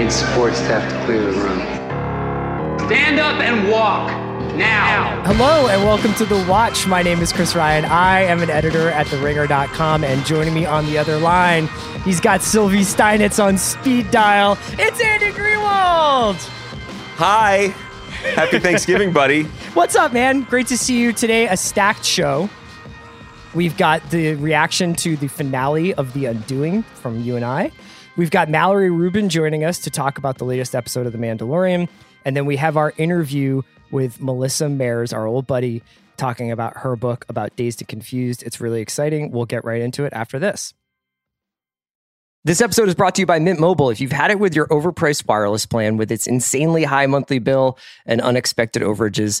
need support staff to clear the room. Stand up and walk. Now. Hello and welcome to The Watch. My name is Chris Ryan. I am an editor at TheRinger.com, and joining me on the other line, he's got Sylvie Steinitz on speed dial. It's Andy Greenwald. Hi. Happy Thanksgiving, buddy. What's up, man? Great to see you today. A stacked show. We've got the reaction to the finale of The Undoing from you and I. We've got Mallory Rubin joining us to talk about the latest episode of The Mandalorian. And then we have our interview with Melissa Maerz, our old buddy, talking about her book about Dazed and Confused. It's really exciting. We'll get right into it after this. This episode is brought to you by Mint Mobile. If you've had it with your overpriced wireless plan with its insanely high monthly bill and unexpected overages,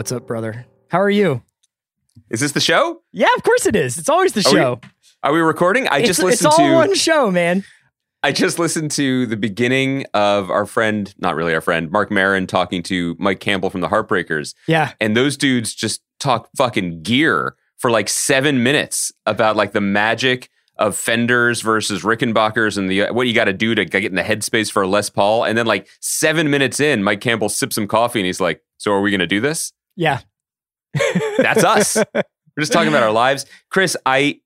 What's up, brother? How are you? Is this the show? Yeah, of course it is. It's always the Are we- show. Are we recording? I it's, just it's listened all to one show, man. I just listened to the beginning of our friend, not really our friend, Marc Maron talking to Mike Campbell from the Heartbreakers. Yeah. And those dudes just talk fucking gear for like seven minutes about like the magic of Fenders versus Rickenbackers and the uh, what you got to do to get in the headspace for a Les Paul. And then like seven minutes in, Mike Campbell sips some coffee and he's like, "So are we going to do this?" Yeah. That's us. We're just talking about our lives. Chris, I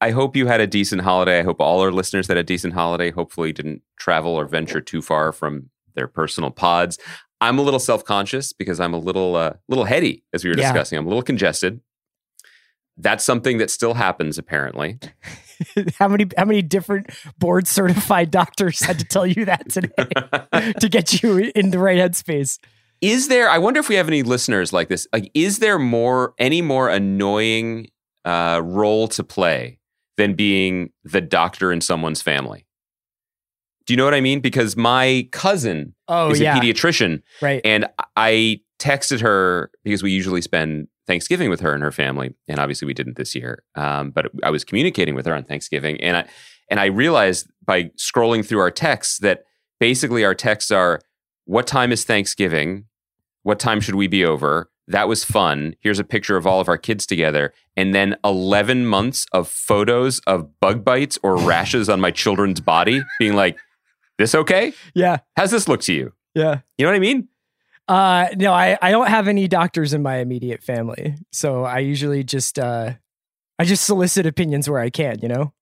I hope you had a decent holiday. I hope all our listeners had a decent holiday. Hopefully didn't travel or venture too far from their personal pods. I'm a little self-conscious because I'm a little uh, little heady as we were Yeah. discussing. I'm a little congested. That's something that still happens apparently. how many how many different board certified doctors had to tell you that today to get you in the right headspace? Is there I wonder if we have any listeners like this. Like is there more any more annoying uh, role to play than being the doctor in someone's family? Do you know what I mean? Because my cousin Oh is yeah, a pediatrician, right. and I texted her because we usually spend Thanksgiving with her and her family, and obviously we didn't this year. Um, but I was communicating with her on Thanksgiving, and I and I realized by scrolling through our texts that basically our texts are, "What time is Thanksgiving? What time should we be over?" That was fun. Here's a picture of all of our kids together. And then 11 months of photos of bug bites or rashes on my children's body, being like, this okay? Yeah, How's this look to you? yeah. You know what I mean? Uh, no, I I don't have any doctors in my immediate family, so I usually just uh, I just solicit opinions where I can. You know.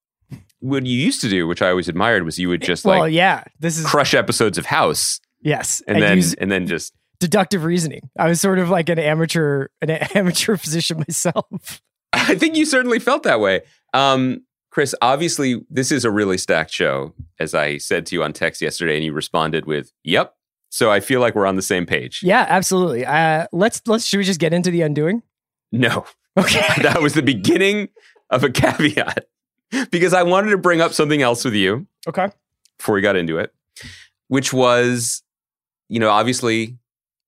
What you used to do, which I always admired, was you would just well, like yeah. This is crush episodes of House yes, and I then use and then just deductive reasoning. I was sort of like an amateur an amateur physician myself. I think you certainly felt that way. Um, Chris, obviously, this is a really stacked show, as I said to you on text yesterday, and you responded with, "Yep." So I feel like we're on the same page. Yeah, absolutely. Uh, let's let's should we just get into the undoing? No, Okay. that was the beginning of a caveat because I wanted to bring up something else with you okay. before we got into it, which was, you know, obviously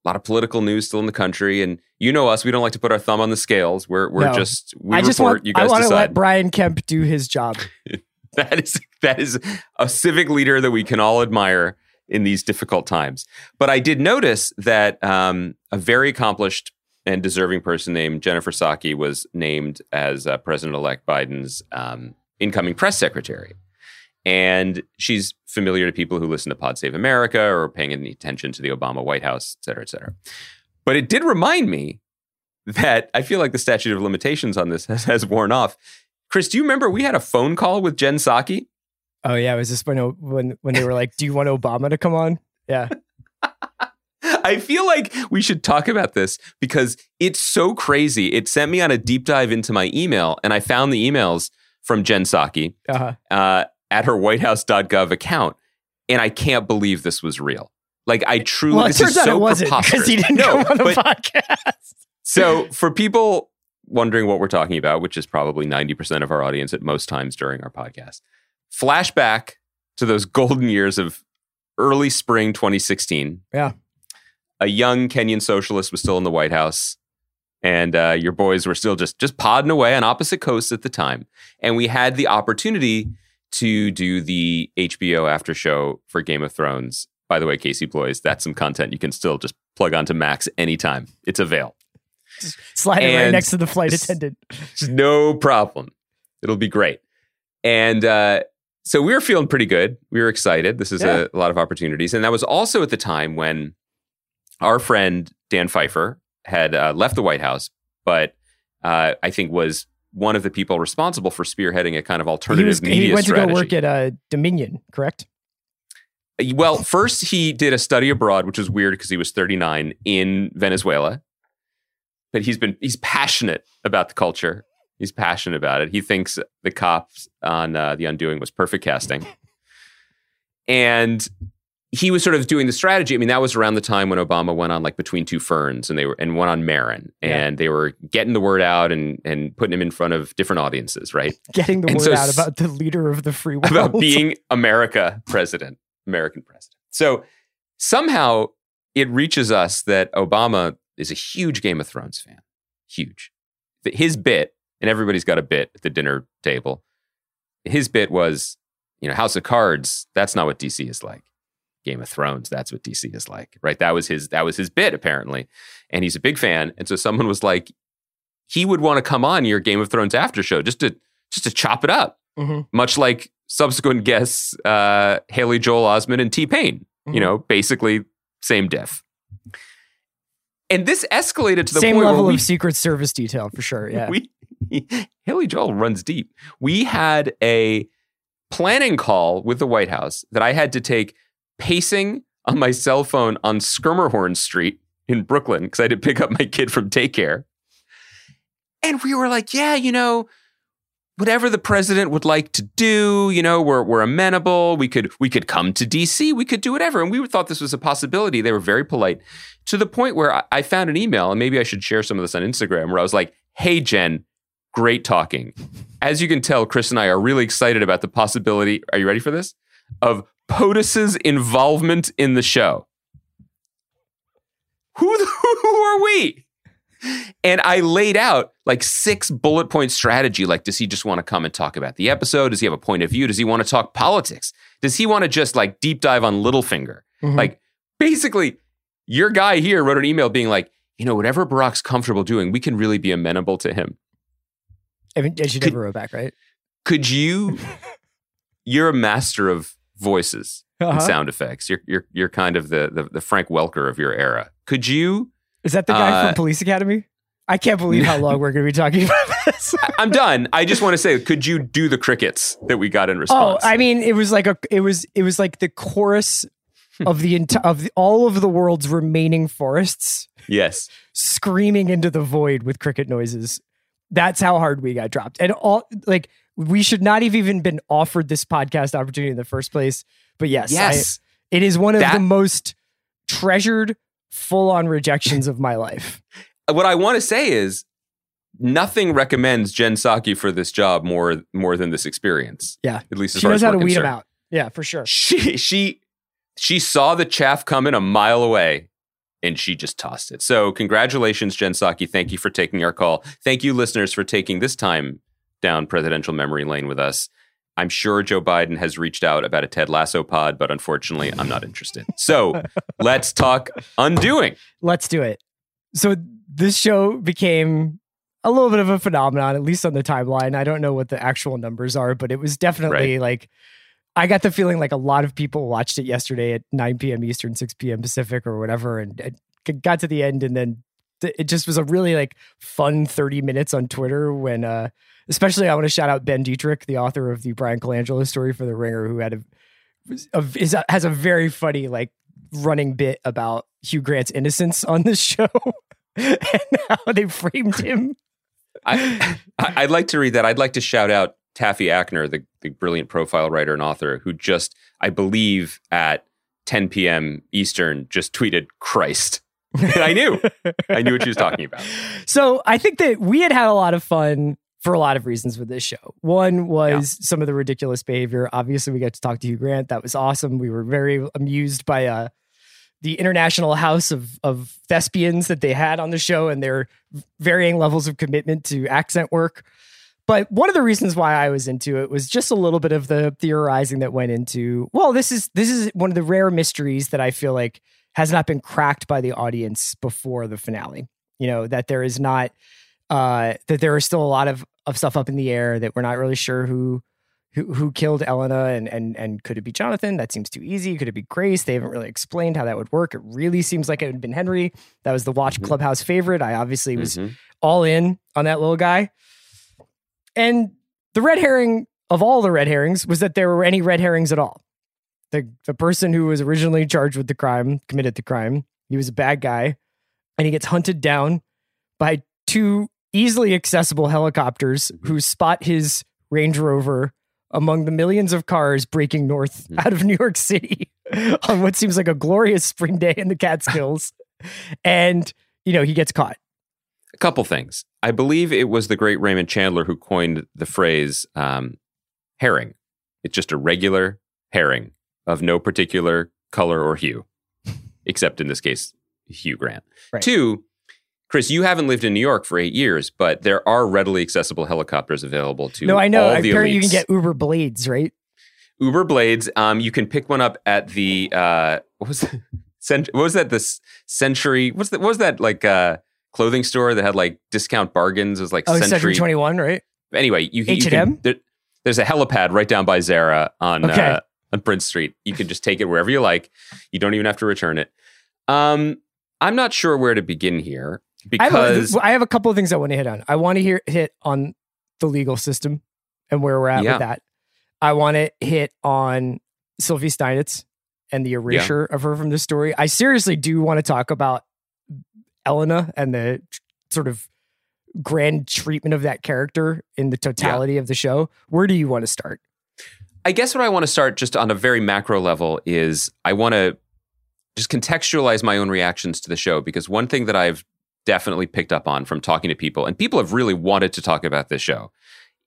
a lot of political news still in the country, and you know us, we don't like to put our thumb on the scales. We're we're No. just we I report. just want you I guys want to let Brian Kemp do his job. that is that is a civic leader that we can all admire. in these difficult times. But I did notice that um, a very accomplished and deserving person named Jennifer Psaki was named as uh, President elect Biden's um, incoming press secretary. And she's familiar to people who listen to Pod Save America or paying any attention to the Obama White House, et cetera, et cetera. But it did remind me that I feel like the statute of limitations on this has, has worn off. Chris, do you remember we had a phone call with Jen Psaki? Oh yeah, was this when when when they were like, "Do you want Obama to come on?" Yeah. I feel like we should talk about this because it's so crazy. It sent me on a deep dive into my email, and I found the emails from Jen Psaki Uh-huh. uh, at her WhiteHouse.gov account, and I can't believe this was real. Like I truly, Well, it this turns is out so it wasn't because he didn't no, come on the but podcast. so for people wondering what we're talking about, which is probably 90% of our audience at most times during our podcast, flashback to those golden years of early spring 2016. Yeah. A young Kenyan socialist was still in the White House. And uh, your boys were still just just podding away on opposite coasts at the time, and we had the opportunity to do the HBO after show for Game of Thrones. By the way, Casey Bloys, that's some content you can still just plug onto Max anytime. It's avail. Slide it right next to the flight attendant. no problem. It'll be great. And uh, so we were feeling pretty good. We were excited. This is Yeah. a, a lot of opportunities. And that was also at the time when our friend Dan Pfeiffer had uh, left the White House, but uh, I think was one of the people responsible for spearheading a kind of He alternative was media he went strategy. to go work at uh, Dominion, correct? Well, first he did a study abroad, which was weird because he was 39 in Venezuela. But he's been he's passionate about the culture. He's passionate about it. He thinks the cops on uh, The Undoing was perfect casting. And he was sort of doing the strategy. I mean, that was around the time when Obama went on like Between Two Ferns and they were and went on Maron and they were getting the word out and and putting him in front of different audiences, right? Getting the And word so out about the leader of the free world. about being America president, American president. So somehow it reaches us that Obama is a huge Game of Thrones fan. Huge. His bit, and everybody's got a bit at the dinner table. His bit was, you know, House of Cards, that's not what DC is like. Game of Thrones, that's what DC is like. Right? That was his that was his bit apparently. And he's a big fan. And so someone was like he would want to come on your Game of Thrones after show just to just to chop it up Mhm. much like subsequent guests, uh, Haley Joel Osment and T Pain. Mhm. You know, basically same diff. And this escalated to the Same point level we, of Secret Service detail for sure. Yeah. we Haley Joel runs deep. We had a planning call with the White House that I had to take pacing on my cell phone on Schermerhorn Street in Brooklyn because I to pick up my kid from daycare. And we were like, yeah, you know, whatever the president would like to do, you know, we're we're amenable. We could we could come to DC. We could do whatever. And we thought this was a possibility. They were very polite to the point where I, I found an email, and maybe I should share some of this on Instagram, where I was like, "Hey Jen, great talking. As you can tell, Chris and I are really excited about the possibility. Are you ready for this? Of POTUS's involvement in the show. Who who are we? And I laid out like six bullet point strategy. Like, does he just want to come and talk about the episode? Does he have a point of view? Does he want to talk politics? Does he want to just like deep dive on Littlefinger? Mhm. Like, basically, your guy here wrote an email being like, you know, whatever Barack's comfortable doing, we can really be amenable to him. I mean, as you could- never wrote back, right? Could you? You're a master of voices Uh-huh. sound effects. You're you're you're kind of the, the the Frank Welker of your era. Could you? Is that the guy Uh, from Police Academy? I can't believe how long we're going to be talking about this. I'm done. I just want to say, could you do the crickets that we got in Oh, response? I mean, it was like a, it was, it was like the chorus of the enti- of the, all of the world's remaining forests yes. screaming into the void with cricket noises. That's how hard we got dropped, and all like we should not have even been offered this podcast opportunity in the first place. But yes, I- Yes. it is one of That- the most treasured full-on rejections of my life. what I want to say is nothing recommends Jen Psaki for this job more more than this experience. Yeah. At least as She far knows as how to weed them concerned. out. Yeah, for sure. She she she saw the chaff coming a mile away and she just tossed it. So congratulations, Jen Psaki. Thank you for taking our call. Thank you, listeners, for taking this time down presidential memory lane with us. I'm sure Joe Biden has reached out about a Ted Lasso pod, but unfortunately, I'm not interested. So let's talk undoing. Let's do it. So this show became a little bit of a phenomenon, at least on the timeline. I don't know what the actual numbers are, but it was definitely Right. like I got the feeling like a lot of people watched it yesterday at 9 p.m. Eastern, 6 p.m. Pacific, or whatever, and it got to the end, and then it just was a really like fun 30 minutes on Twitter when, uh, especially I want to shout out Ben Detrick, the author of the Bryan Colangelo story for The Ringer, who had a, a is a has a very funny like running bit about Hugh Grant's innocence on this show and how they framed him. I, I'd like to read that. I'd like to shout out Taffy Akner, the, the brilliant profile writer and author, who just, I believe, at 10 p.m. Eastern, just tweeted "Christ." I knew, I knew what she was talking about. So I think that we had had a lot of fun for a lot of reasons with this show. One was some of the ridiculous behavior. Obviously, we got to talk to Hugh Grant. That was awesome. We were very amused by uh, the international house of of thespians that they had on the show and their varying levels of commitment to accent work. But one of the reasons why I was into it was just a little bit of the theorizing that went into, well, this is this is one of the rare mysteries that I feel like has not been cracked by the audience before the finale. You know, that there is not uh that there are still a lot of of stuff up in the air that we're not really sure who who, who killed Elena and and and could it be Jonathan? That seems too easy. Could it be Grace? They haven't really explained how that would work. It really seems like it would have been Henry. That was the Watch Mhm. Clubhouse favorite. I obviously was Mhm. all in on that little guy. And the red herring of all the red herrings was that there were any red herrings at all. The the person who was originally charged with the crime committed the crime. He was a bad guy, and he gets hunted down by two easily accessible helicopters Mhm. who spot his Range Rover among the millions of cars breaking north Mhm. out of New York City on what seems like a glorious spring day in the Catskills. and, you know, he gets caught. A couple things. I believe it was the great Raymond Chandler who coined the phrase um, herring. It's just a regular herring of no particular color or hue, except in this case, Hugh Grant. Right. Two, Chris, you haven't lived in New York for eight years, but there are readily accessible helicopters available to no, I know. all the Apparently, you can get Uber Blades, right? Uber Blades. Um, you can pick one up at the uh, what was that? Cent- what was that? This Century. What's that? What was that like? Uh, clothing store that had like discount bargains. It was like Oh, Century. Century 21, right? Anyway, you, you can. There, there's a helipad right down by Zara on Okay. uh, on Prince Street. You can just take it wherever you like. You don't even have to return it. Um, I'm not sure where to begin here because I have a couple of things I want to hit on. I want to hear hit on the legal system and where we're at Yeah. with that. I want to hit on Sylvie Steinitz and the erasure of her from the story. I seriously do want to talk about Elena and the sort of grand treatment of that character in the totality of the show. Where do you want to start? I guess what I want to start just on a very macro level is I want to just contextualize my own reactions to the show because one thing that I've definitely picked up on from talking to people, and people have really wanted to talk about this show.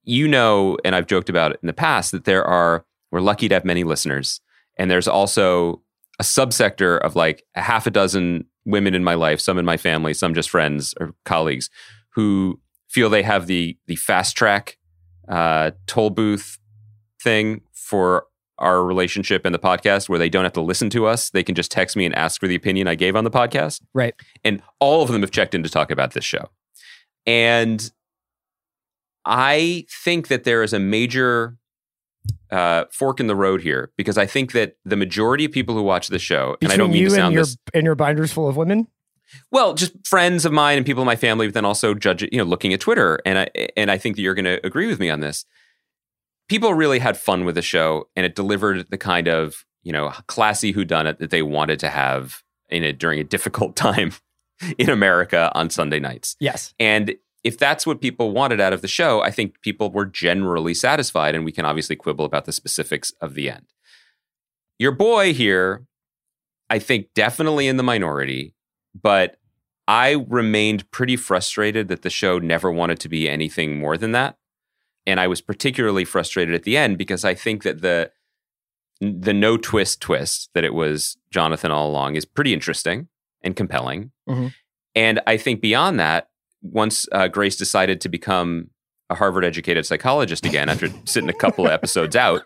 You know, and I've joked about it in the past that there are, we're lucky to have many listeners. And there's also a subsector of like a half a dozen women in my life, some in my family, some just friends or colleagues, who feel they have the the fast track uh, toll booth thing for our relationship and the podcast where they don't have to listen to us. They can just text me and ask for the opinion I gave on the podcast. Right. And all of them have checked in to talk about this show. And I think that there is a major uh, fork in the road here because I think that the majority of people who watch the show, and I don't mean you to and sound your this and your binders full of women. well, just friends of mine and people in my family, but then also judge you know, looking at Twitter. And I and I think that you're going to agree with me on this. People really had fun with the show, and it delivered the kind of you know classy whodunit that they wanted to have in it during a difficult time in America on Sunday nights. Yes. And if that's what people wanted out of the show, I think people were generally satisfied, and we can obviously quibble about the specifics of the end. Your boy here, I think, definitely in the minority, but I remained pretty frustrated that the show never wanted to be anything more than that. And I was particularly frustrated at the end because I think that the the no twist twist that it was Jonathan all along is pretty interesting and compelling. Mhm. And I think beyond that, once uh, Grace decided to become a Harvard educated psychologist again after sitting a couple of episodes out.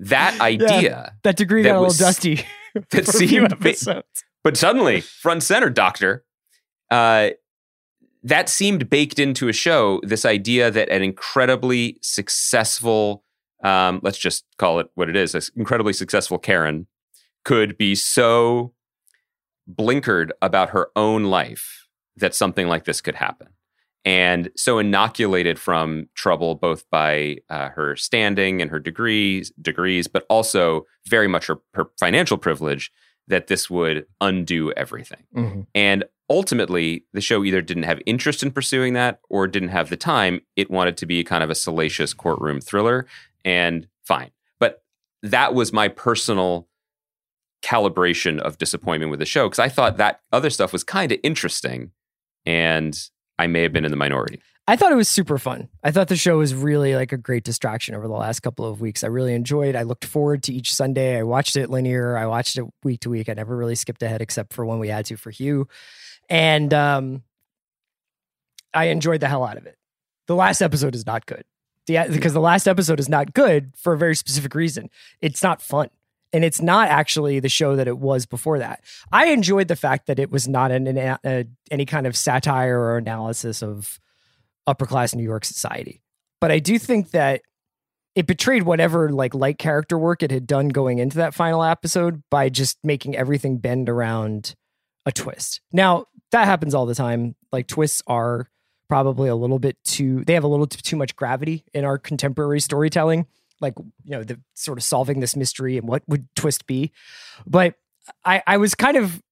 That idea, That degree That got a was- little dusty. that for a few seemed episodes. but suddenly front center, doctor, uh, that seemed baked into a show. This idea that an incredibly successful, um, let's just call it what it is, an incredibly successful Karen could be so blinkered about her own life that something like this could happen. And so inoculated from trouble, both by uh, her standing and her degrees, degrees, but also very much her, her financial privilege, that this would undo everything. Mhm. And ultimately, the show either didn't have interest in pursuing that or didn't have the time. It wanted to be kind of a salacious courtroom thriller, and fine. But that was my personal calibration of disappointment with the show because I thought that other stuff was kind of interesting, and I may have been in the minority. I thought it was super fun. I thought the show was really like a great distraction over the last couple of weeks. I really enjoyed. I looked forward to each Sunday. I watched it linear. I watched it week to week. I never really skipped ahead except for when we had to for Hugh, and um, I enjoyed the hell out of it. The last episode is not good. The, because the last episode is not good for a very specific reason. It's not fun. And it's not actually the show that it was before that. I enjoyed the fact that it was not an, an, a, any kind of satire or analysis of upper class New York society. But I do think that it betrayed whatever like light character work it had done going into that final episode by just making everything bend around a twist. Now, that happens all the time. Like twists are probably a little bit too they have a little too, much gravity in our contemporary storytelling like you know the sort of solving this mystery and what would twist be but i i was kind of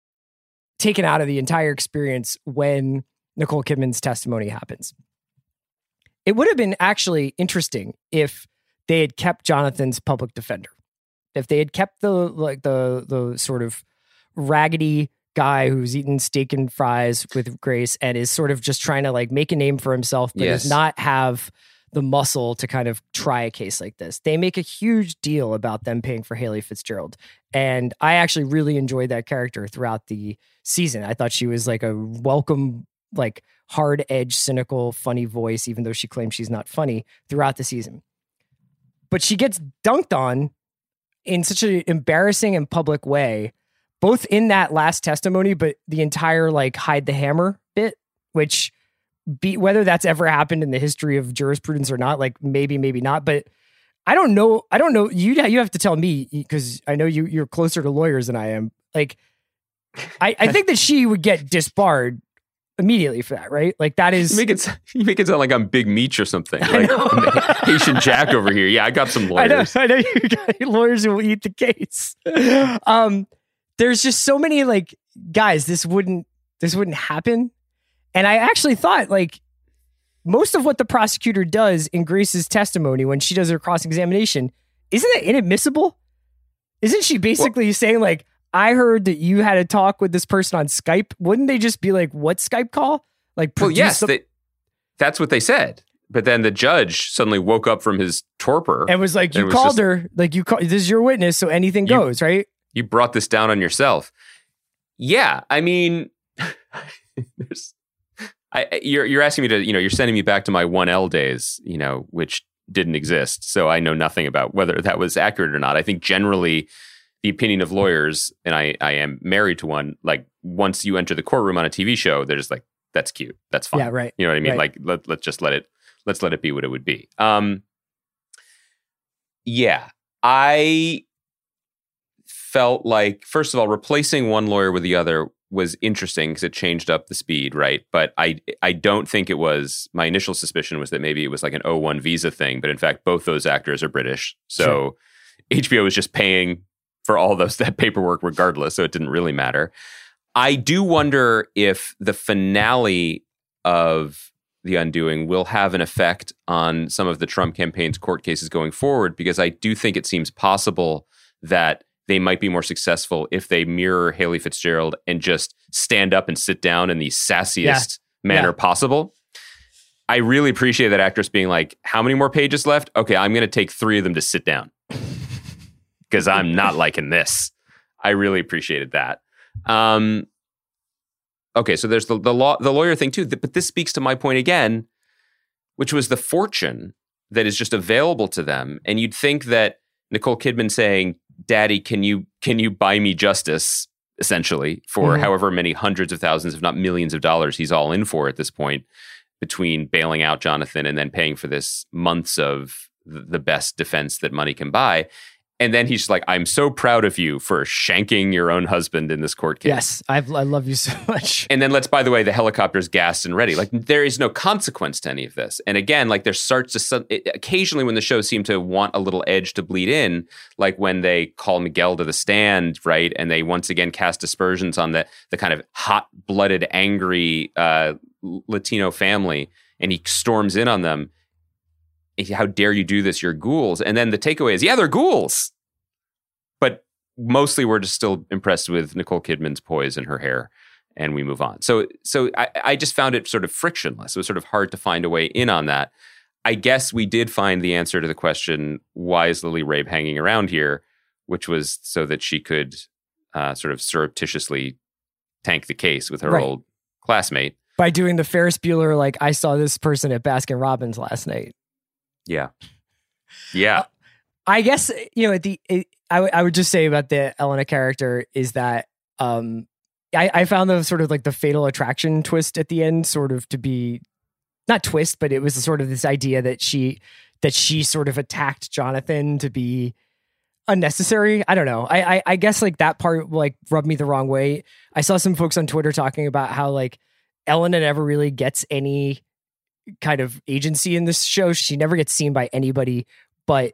taken out of the entire experience when nicole kidman's testimony happens it would have been actually interesting if they had kept jonathan's public defender if they had kept the like the the sort of raggedy guy who's eaten steak and fries with Grace and is sort of just trying to like make a name for himself, but Yes. does not have the muscle to kind of try a case like this. They make a huge deal about them paying for Haley Fitzgerald. And I actually really enjoyed that character throughout the season. I thought she was like a welcome, like hard edge, cynical, funny voice, even though she claims she's not funny throughout the season. But she gets dunked on in such an embarrassing and public way both in that last testimony, but the entire like hide the hammer bit, which be whether that's ever happened in the history of jurisprudence or not, like maybe, maybe not. But I don't know. I don't know. You you have to tell me because I know you you're closer to lawyers than I am. Like, I, I think that she would get disbarred immediately for that, right? Like that is You make it you make it sound like I'm Big Meech or something, like. Haitian Jack over here. Yeah, I got some I know, lawyers. I know you got lawyers who will eat the case. Um, there's just so many like guys. This wouldn't this wouldn't happen, and I actually thought like most of what the prosecutor does in Grace's testimony when she does her cross examination isn't it inadmissible? Isn't she basically saying like I heard that you had a talk with this person on Skype? Wouldn't they just be like, "What Skype call?" Like, Well, yes, some- they, that's what they said. But then the judge suddenly woke up from his torpor. and was like, "You was called just- her. Like, you call this is your witness, so anything You- goes, right?" You brought this down on yourself. Yeah, I mean, there's, I, you're you're asking me to, you know, you're sending me back to my one L days, you know, which didn't exist. So I know nothing about whether that was accurate or not. I think generally the opinion of lawyers, and I I am married to one. Like once you enter the courtroom on a TV show, they're just like, that's cute, that's fine. Yeah, right. You know what I mean? Right. Like let let's just let it let's let it be what it would be. Um yeah, I felt like first of all replacing one lawyer with the other was interesting because it changed up the speed, right? But I I don't think it was my initial suspicion was that maybe it was like an O1 visa thing, but in fact both those actors are British. So HBO was just paying for all those that paperwork regardless, so it didn't really matter. I do wonder if the finale of The Undoing will have an effect on some of the Trump campaign's court cases going forward, because I do think it seems possible that they might be more successful if they mirror Haley Fitzgerald and just stand up and sit down in the sassiest manner Yeah. possible. I really appreciate that actress being like, How many more pages left? Okay, I'm going to take three of them to sit down because I'm not liking this. I really appreciated that. Um, okay, so there's the the law the lawyer thing too, but this speaks to my point again. which was the fortune that is just available to them. And you'd think that Nicole Kidman saying, "Daddy, can you can you buy me justice?" essentially for Mhm. however many hundreds of thousands, if not millions of dollars he's all in for at this point, between bailing out Jonathan and then paying for this months of the best defense that money can buy. And then he's just like, I'm so proud of you for shanking your own husband in this court case. Yes, I've, I love you so much. And then let's, by the way, the helicopter's gassed and ready. Like there is no consequence to any of this. And again, like there starts to it- occasionally when the show seem to want a little edge to bleed in, like when they call Miguel to the stand, right, and they once again cast aspersions on the the kind of hot blooded, angry uh, Latino family, and he storms in on them. How dare you do this? You're ghouls. And then the takeaway is, yeah, they're ghouls. Mostly we're just still impressed with Nicole Kidman's poise and her hair and we move on. So so I, I just found it sort of frictionless. It was sort of hard to find a way in on that. I guess we did find the answer to the question, why is Lily Rabe hanging around here? Which was so that she could uh, sort of surreptitiously tank the case with her Right. old classmate. By doing the Ferris Bueller, like I saw this person at Baskin Robbins last night. Yeah. Yeah. I guess you know the it, I would- would just say about the Elena character is that um I, I found the sort of like the fatal attraction twist at the end sort of to be not twist but it was sort of this idea that she that she sort of attacked Jonathan to be unnecessary. I don't know. I, I I guess like that part like rubbed me the wrong way. I saw some folks on Twitter talking about how like Elena never really gets any kind of agency in this show. She never gets seen by anybody but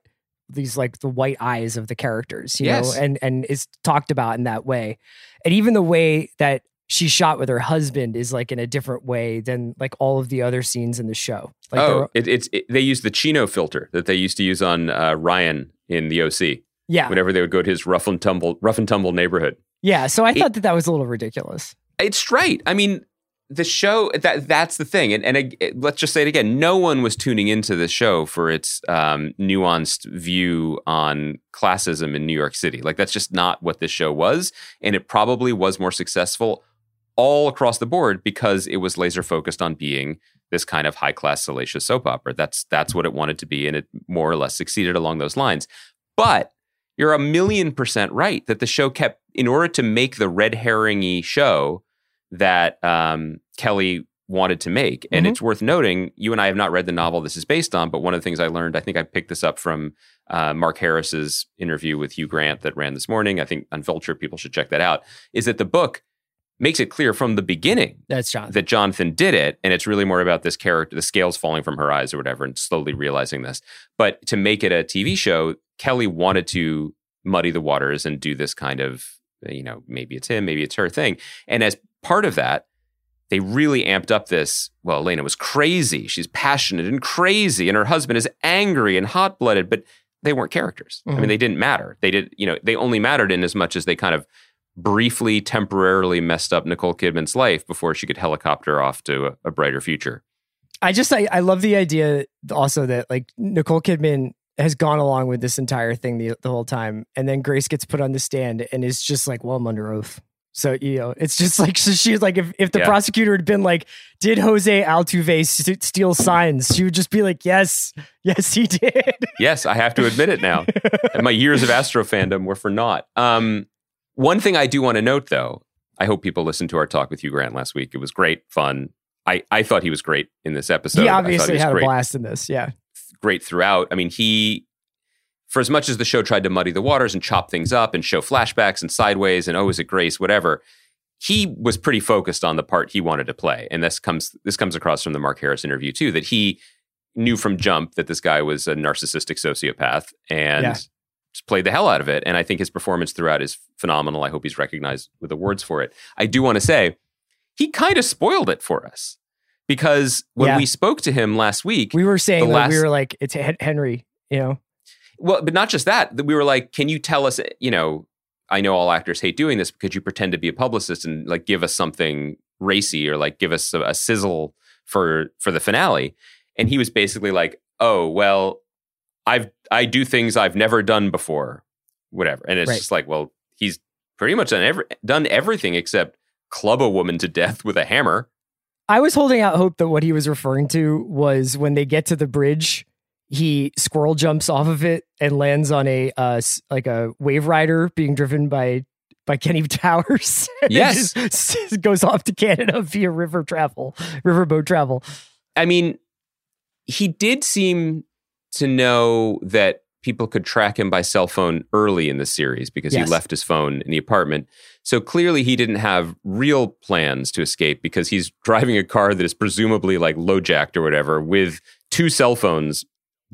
these like the white eyes of the characters, you Yes. know, and and is talked about in that way. And even the way that she's shot with her husband is like in a different way than like all of the other scenes in the show. Like oh, it, it's it, they use the Chino filter that they used to use on uh, Ryan in the OC. yeah, Whenever they would go to his rough and tumble, rough and tumble neighborhood. yeah. So I It- thought that that was a little ridiculous. It's right. I mean, the show that that's the thing, and and let's just say it again. No one was tuning into the show for its um, nuanced view on classism in New York City. Like that's just not what this show was, and it probably was more successful all across the board because it was laser focused on being this kind of high class salacious soap opera. That's that's what it wanted to be, and it more or less succeeded along those lines. But you're a million percent right that the show kept in order to make the red herringy show that um, Kelley wanted to make. And Mhm. it's worth noting, you and I have not read the novel this is based on, but one of the things I learned, I think I picked this up from uh, Mark Harris's interview with Hugh Grant that ran this morning. I think on Vulture, people should check that out. Is that the book makes it clear from the beginning That's Jonathan. that Jonathan did it, and it's really more about this character, the scales falling from her eyes or whatever, and slowly realizing this. But to make it a TV show, Kelley wanted to muddy the waters and do this kind of, you know, maybe it's him, maybe it's her thing. And as part of that, they really amped up this. Well, Elena was crazy. She's passionate and crazy, and her husband is angry and hot blooded, but they weren't characters. I Mhm. mean, they didn't matter. They did, you know, they only mattered in as much as they kind of briefly, temporarily messed up Nicole Kidman's life before she could helicopter off to a, a brighter future. I just I, I love the idea also that like Nicole Kidman has gone along with this entire thing the, the whole time, and then Grace gets put on the stand and is just like, "Well, I'm under oath." So you know, it's just like so she's like, if if the Yeah. prosecutor had been like, "Did Jose Altuve st- steal signs?" She would just be like, "Yes, yes, he did." Yes, I have to admit it now. And my years of Astro fandom were for naught. Um, one thing I do want to note, though, I hope people listened to our talk with Hugh Grant last week. It was great, fun. I, I thought he was great in this episode. he obviously was had great. a blast in this. Yeah, great throughout. I mean, he, for as much as the show tried to muddy the waters and chop things up and show flashbacks and sideways and oh, is it Grace, whatever, he was pretty focused on the part he wanted to play. And this comes this comes across from the Mark Harris interview too, that he knew from jump that this guy was a narcissistic sociopath and Yeah. just played the hell out of it. And I think his performance throughout is phenomenal. I hope he's recognized with awards for it. I do want to say he kind of spoiled it for us. Because when Yeah. we spoke to him last week, we were saying like we were like, "It's Henry," you know. Well, but not just that. that We were like, can you tell us, you know, I know all actors hate doing this, because you pretend to be a publicist and like give us something racy or like give us a, a sizzle for for the finale? And he was basically like, oh, well, I've I do things I've never done before, whatever. And it's Right. just like, well, he's pretty much done every, done everything except club a woman to death with a hammer. I was holding out hope that what he was referring to was when they get to the bridge, he squirrel jumps off of it and lands on a uh like a wave rider being driven by by Kenny Powers. Yes. just goes off to Canada via river travel, riverboat travel. I mean, he did seem to know that people could track him by cell phone early in the series because Yes. he left his phone in the apartment. So clearly he didn't have real plans to escape because he's driving a car that is presumably like low jacked or whatever with two cell phones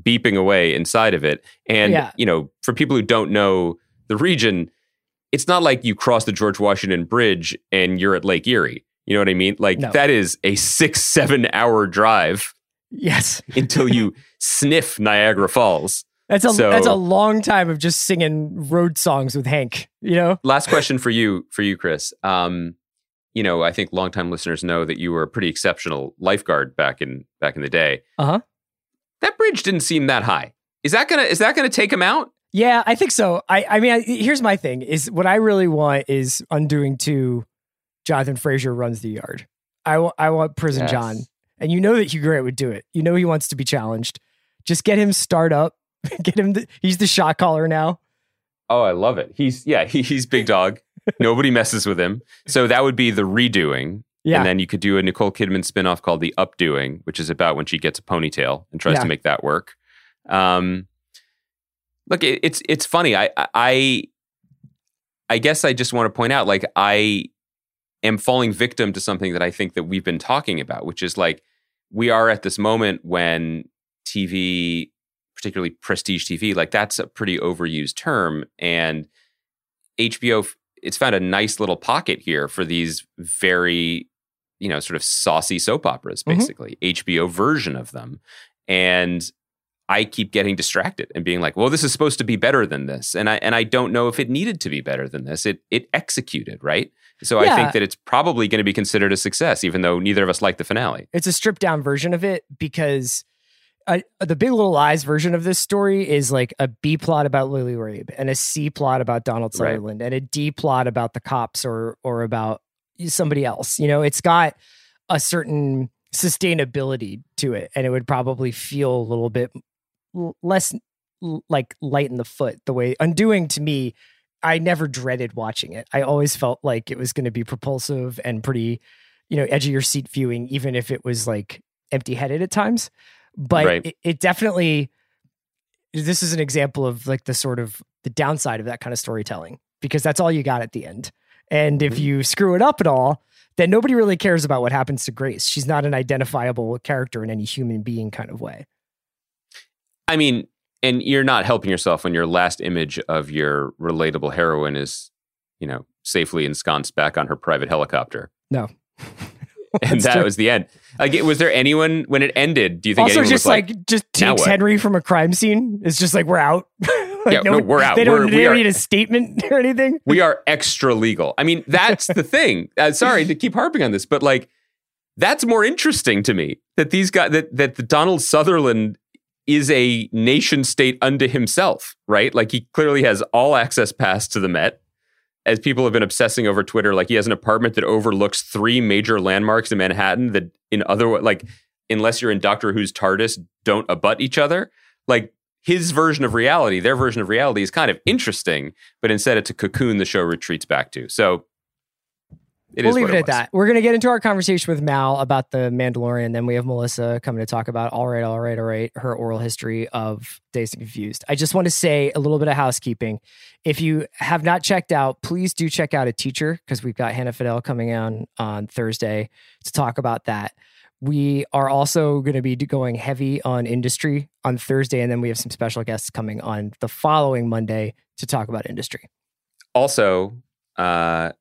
beeping away inside of it. And, Yeah. you know, for people who don't know the region, it's not like you cross the George Washington Bridge and you're at Lake Erie. You know what I mean? Like No. that is a six, seven hour drive Yes. until you sniff Niagara Falls. That's a So- that's a long time of just singing road songs with Hank, you know? Last question for you, for you, Chris. Um, you know, I think longtime listeners know that you were a pretty exceptional lifeguard back in back in the day. Uh-huh. That bridge didn't seem that high. Is that gonna is that gonna take him out? Yeah, I think so. I, I mean, I, here's my thing: is what I really want is undoing two. Jonathan Fraser runs the yard. I want, I want Prison Yes. John, and you know that Hugh Grant would do it. You know he wants to be challenged. Just get him start up. Get him. The, he's the shot caller now. Oh, I love it. He's yeah, he, he's big dog. Nobody messes with him. So that would be the redoing. Yeah, And then you could do a Nicole Kidman spinoff called The Updoing, which is about when she gets a ponytail and tries Yeah. to make that work. Um, look, it, it's it's funny. I I I guess I just want to point out, like, I am falling victim to something that I think that we've been talking about, which is like we are at this moment when TV, particularly prestige TV, like that's a pretty overused term, and HBO it's found a nice little pocket here for these very you know sort of saucy soap operas Mhm. basically hbo version of them. And i keep getting distracted and being like well this is supposed to be better than this. And i and i don't know if it needed to be better than this. It it executed right? So i think that it's probably going to be considered a success even though neither of us like the finale. It's a stripped down version of it because uh, the Big Little Lies version of this story is like a B plot about Lily Rabe and a C plot about Donald Right. Sutherland and a D plot about the cops or or about somebody else. You know, it's got a certain sustainability to it, and it would probably feel a little bit less like light in the foot. The way Undoing to me, I never dreaded watching it. I always felt like it was going to be propulsive and pretty, you know, edge of your seat viewing, even if it was like empty headed at times. But Right. it, it definitely, this is an example of like the sort of the downside of that kind of storytelling because that's all you got at the end. And if Mhm. you screw it up at all, then nobody really cares about what happens to Grace. She's not an identifiable character in any human being kind of way. i mean and you're not helping yourself when your last image of your relatable heroine is you know safely ensconced back on her private helicopter No. and that true. was the end. Like, was there anyone when it ended? Do you think also just like, like, just takes? Henry from a crime scene. It's just like we're out. Like, Yeah, no, we're out. They don't, We're- they we don't need a statement or anything. "We are extra legal"? I mean, that's the thing. Uh, sorry to keep harping on this, but like, that's more interesting to me that these guys that that the Donald Sutherland is a nation state unto himself, right? Like, he clearly has all access pass to the Met. As people have been obsessing over Twitter, like he has an apartment that overlooks three major landmarks in Manhattan that, in other like, unless you're in Doctor Who's TARDIS, don't abut each other. Like his version of reality, their version of reality is kind of interesting, but instead it's a cocoon the show retreats back to. So it we'll is leave what it at that. We're going to get into our conversation with Mal about the Mandalorian. Then we have Melissa coming to talk about all right, all right, all right, her oral history of Dazed and Confused. I just want to say a little bit of housekeeping. If you have not checked out, please do check out a teacher because we've got Hannah Fidell coming on on Thursday to talk about that. We are also going to be going heavy on industry on Thursday, and then we have some special guests coming on the following Monday to talk about industry. Also, uh,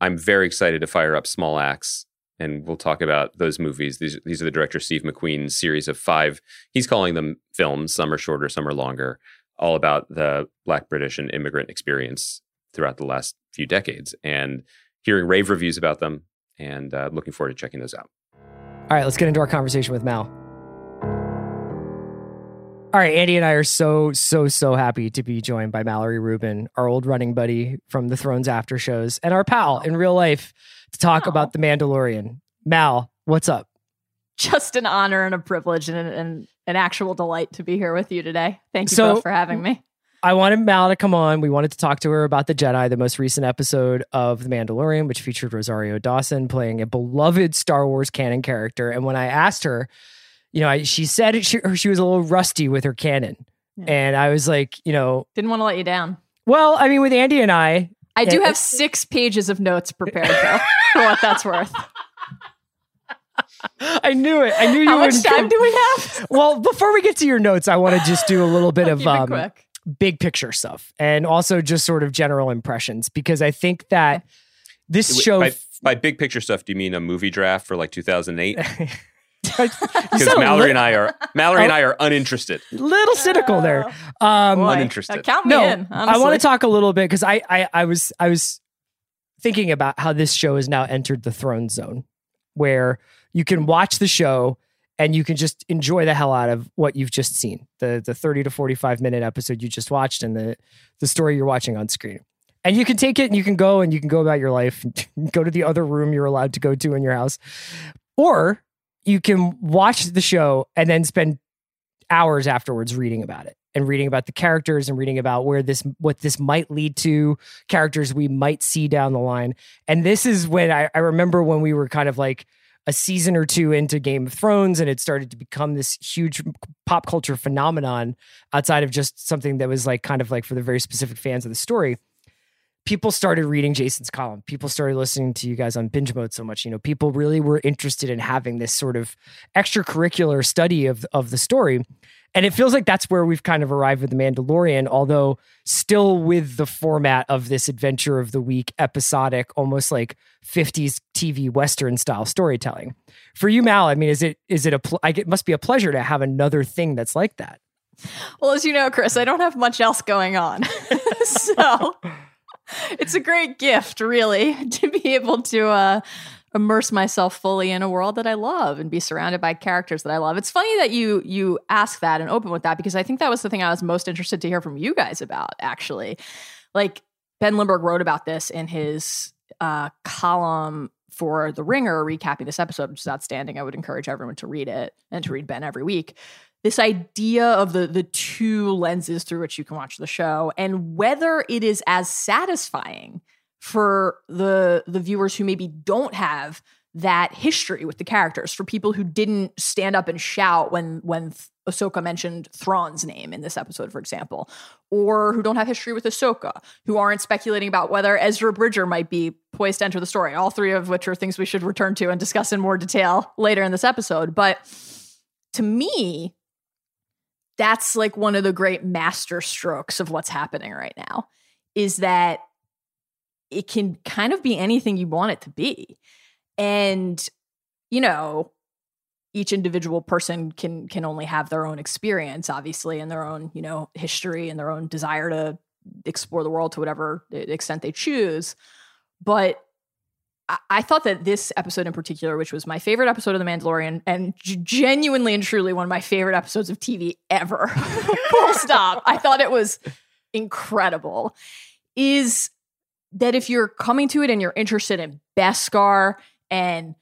I'm very excited to fire up Small Axe, and we'll talk about those movies. These these are the director Steve McQueen's series of five. He's calling them films. Some are shorter, some are longer. All about the Black British and immigrant experience throughout the last few decades, and hearing rave reviews about them, and uh, looking forward to checking those out. All right, let's get into our conversation with Mal. All right, Andy and I are so, so, so happy to be joined by Mallory Rubin, our old running buddy from the Thrones after shows, and our pal in real life to talk about The Mandalorian. Mal, What's up? Just an honor and a privilege and, and an actual delight to be here with you today. Thank you So- both for having me. I wanted Mal to come on. We wanted to talk to her about The Jedi, the most recent episode of The Mandalorian, which featured Rosario Dawson playing a beloved Star Wars canon character. And when I asked her, you know, I, she said she, she was a little rusty with her canon. Yeah. And I was like, you know, Didn't want to let you down. well, I mean, with Andy and I, I do have six pages of notes prepared, though, for what that's worth. I knew it. I knew you How much wouldn't time do we have? Well, before we get to your notes, I want to just do a little bit of um, quick. Big picture stuff and also just sort of general impressions because I think that this Wait, show. by, by big picture stuff, do you mean a movie draft for like 2008? Because Because Mallory and I are Mallory and I are uninterested. little cynical there. Um, Boy, uninterested. uh, Count me no, in. I want to talk a little bit because I, I I was I was thinking about how this show has now entered the throne zone, where you can watch the show and you can just enjoy the hell out of what you've just seen. The the thirty to forty five minute episode you just watched and the the story you're watching on screen. And you can take it and you can go and you can go about your life, go to the other room you're allowed to go to in your house, or you can watch the show and then spend hours afterwards reading about it and reading about the characters and reading about where this what this might lead to characters we might see down the line. And this is when I, I remember when we were kind of like a season or two into game of thrones and it started to become this huge pop culture phenomenon outside of just something that was like kind of like for the very specific fans of the story people started reading Jason's column. People started listening to you guys on binge mode so much. You know, people really were interested in having this sort of extracurricular study of of the story. And it feels like that's where we've kind of arrived with the Mandalorian, although still with the format of this adventure of the week, episodic, almost like 50s TV Western style storytelling. For you, Mal, I mean, is it is it a pl- I, it must be a pleasure to have another thing that's like that. Well, as you know, Chris, I don't have much else going on. so it's a great gift, really, to be able to uh, immerse myself fully in a world that I love and be surrounded by characters that I love. It's funny that you you ask that and open with that because I think that was the thing I was most interested to hear from you guys about, actually. Like Ben Lindbergh wrote about this in his uh, column for The Ringer, recapping this episode, which is outstanding. I would encourage everyone to read it and to read Ben every week this idea of the the two lenses through which you can watch the show and whether it is as satisfying for the the viewers who maybe don't have that history with the characters for people who didn't stand up and shout when when Ahsoka mentioned Thrawn's name in this episode, for example, or who don't have history with Ahsoka, who aren't speculating about whether Ezra Bridger might be poised to enter the story. All three of which are things we should return to and discuss in more detail later in this episode. But to me, that's like one of the great master strokes of what's happening right now is that it can kind of be anything you want it to be. And, you know, each individual person can can only have their own experience obviously and their own you know history and their own desire to explore the world to whatever extent they choose but I, thought that this episode in particular, which was my favorite episode of The Mandalorian, and g- genuinely and truly one of my favorite episodes of TV ever, full stop. I thought it was incredible. Is that if you're coming to it and you're interested in Beskar and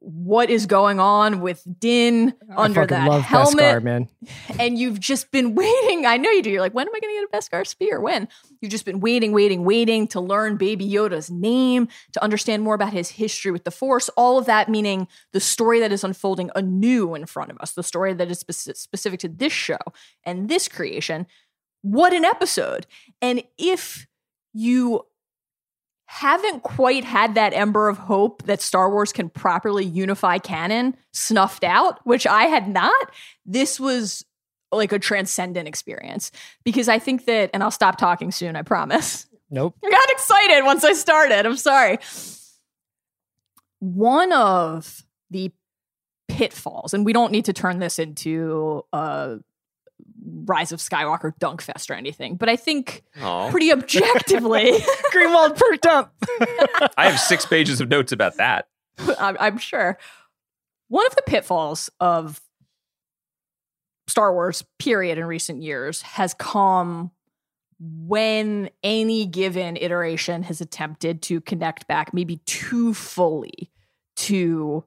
what is going on with Din under I fucking that love helmet, Beskar, man. and you've just been waiting. I know you do. You're like, when am I going to get a Beskar spear? When? You've just been waiting, waiting, waiting to learn Baby Yoda's name, to understand more about his history with the Force. All of that meaning the story that is unfolding anew in front of us, the story that is speci- specific to this show and this creation. What an episode. And if you haven't quite had that ember of hope that Star Wars can properly unify canon snuffed out, which I had not, this was like a transcendent experience because I think that, and I'll stop talking soon, I promise. Nope. I got excited once I started. I'm sorry. One of the pitfalls, and we don't need to turn this into a Rise of Skywalker dunk fest or anything, but I think Aw. pretty objectively, Greenwald perked up. I have six pages of notes about that. I'm, I'm sure. One of the pitfalls of Star Wars, period, in recent years has come when any given iteration has attempted to connect back maybe too fully to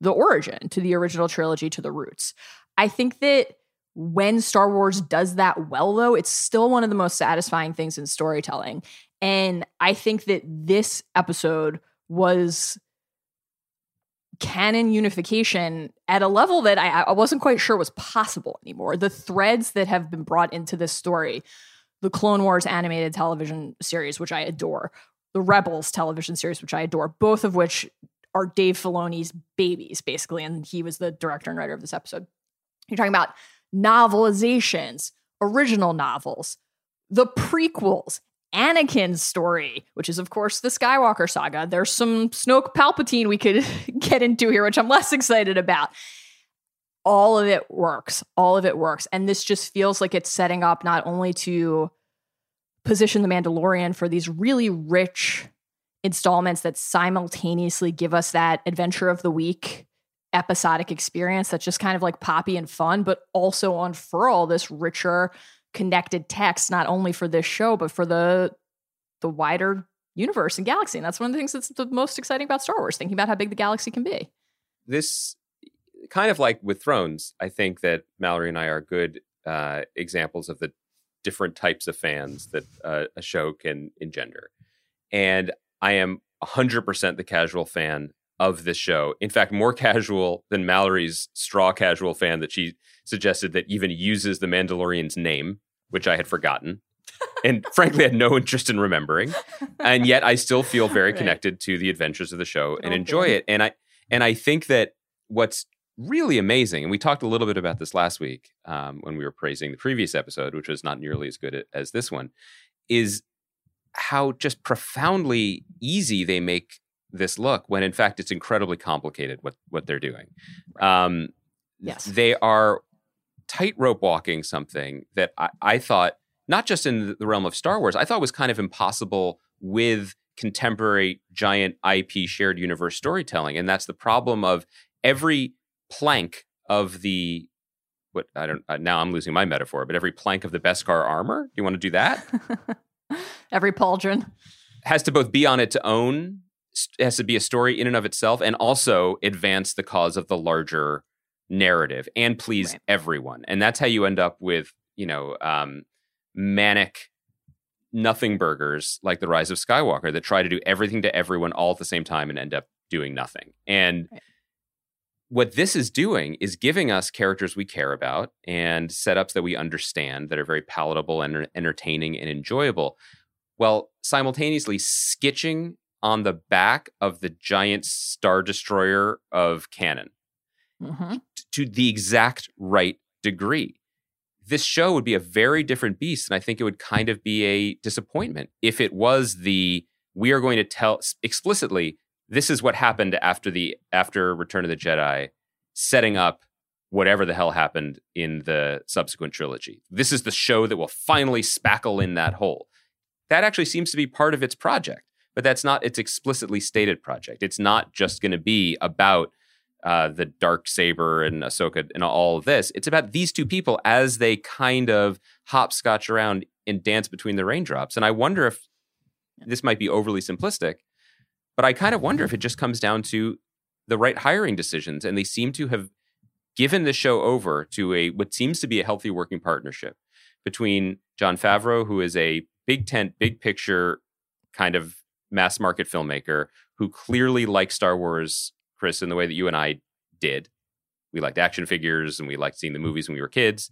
the origin, to the original trilogy, to the roots. I think that when Star Wars does that well, though, it's still one of the most satisfying things in storytelling. And I think that this episode was canon unification at a level that I, I, wasn't quite sure was possible anymore. The threads that have been brought into this story, the Clone Wars animated television series, which I adore, the Rebels television series, which I adore, both of which are Dave Filoni's babies, basically. And he was the director and writer of this episode. You're talking about novelizations, original novels, the prequels, Anakin's story, which is, of course, the Skywalker saga. There's some Snoke Palpatine we could get into here, which I'm less excited about. All of it works. All of it works. And this just feels like it's setting up not only to position The Mandalorian for these really rich installments that simultaneously give us that adventure of the week episodic experience that's just kind of like poppy and fun, but also unfurl this richer connected text not only for this show but for the the wider universe and galaxy. And that's one of the things that's the most exciting about Star Wars, thinking about how big the galaxy can be. This kind of like with Thrones, I think that Mallory and I are good uh, examples of the different types of fans that uh, a show can engender. And I am 100% the casual fan of this show. In fact, more casual than Mallory's straw casual fan that she suggested that even uses the Mandalorian's name, which I had forgotten. and frankly, had no interest in remembering. And yet I still feel very right. connected to the adventures of the show and enjoy it. And I and I think that what's really amazing, and we talked a little bit about this last week um, when we were praising the previous episode, which was not nearly as good as this one, is how just profoundly easy they make this look when in fact it's incredibly complicated what what they're doing. Um, yes, they are tightrope walking something that I, I thought not just in the realm of Star Wars, I thought was kind of impossible with contemporary giant IP shared universe storytelling, and that's the problem of every plank of the what I don't uh, now I'm losing my metaphor, but every plank of the Beskar armor. Do you want to do that? every pauldron has to both be on its own has to be a story in and of itself and also advance the cause of the larger narrative and please right. everyone and that's how you end up with you know um, manic nothing burgers like the rise of skywalker that try to do everything to everyone all at the same time and end up doing nothing and right. what this is doing is giving us characters we care about and setups that we understand that are very palatable and entertaining and enjoyable while simultaneously skitching on the back of the giant star destroyer of canon mm-hmm. to the exact right degree. This show would be a very different beast, and I think it would kind of be a disappointment if it was the we are going to tell explicitly this is what happened after the after Return of the Jedi, setting up whatever the hell happened in the subsequent trilogy. This is the show that will finally spackle in that hole. That actually seems to be part of its project but that's not its explicitly stated project. It's not just going to be about uh, the dark saber and Ahsoka and all of this. It's about these two people as they kind of hopscotch around and dance between the raindrops. And I wonder if this might be overly simplistic, but I kind of wonder if it just comes down to the right hiring decisions. And they seem to have given the show over to a what seems to be a healthy working partnership between Jon Favreau, who is a big tent, big picture kind of mass market filmmaker who clearly likes Star Wars, Chris, in the way that you and I did. We liked action figures and we liked seeing the movies when we were kids.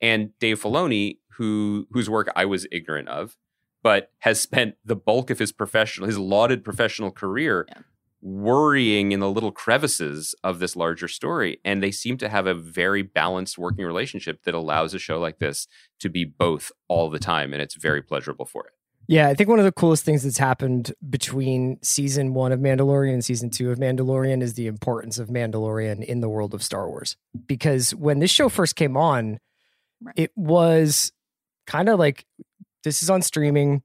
And Dave Filoni, who whose work I was ignorant of, but has spent the bulk of his professional, his lauded professional career yeah. worrying in the little crevices of this larger story. And they seem to have a very balanced working relationship that allows a show like this to be both all the time. And it's very pleasurable for it. Yeah, I think one of the coolest things that's happened between season one of Mandalorian and season two of Mandalorian is the importance of Mandalorian in the world of Star Wars. Because when this show first came on, right. it was kind of like this is on streaming.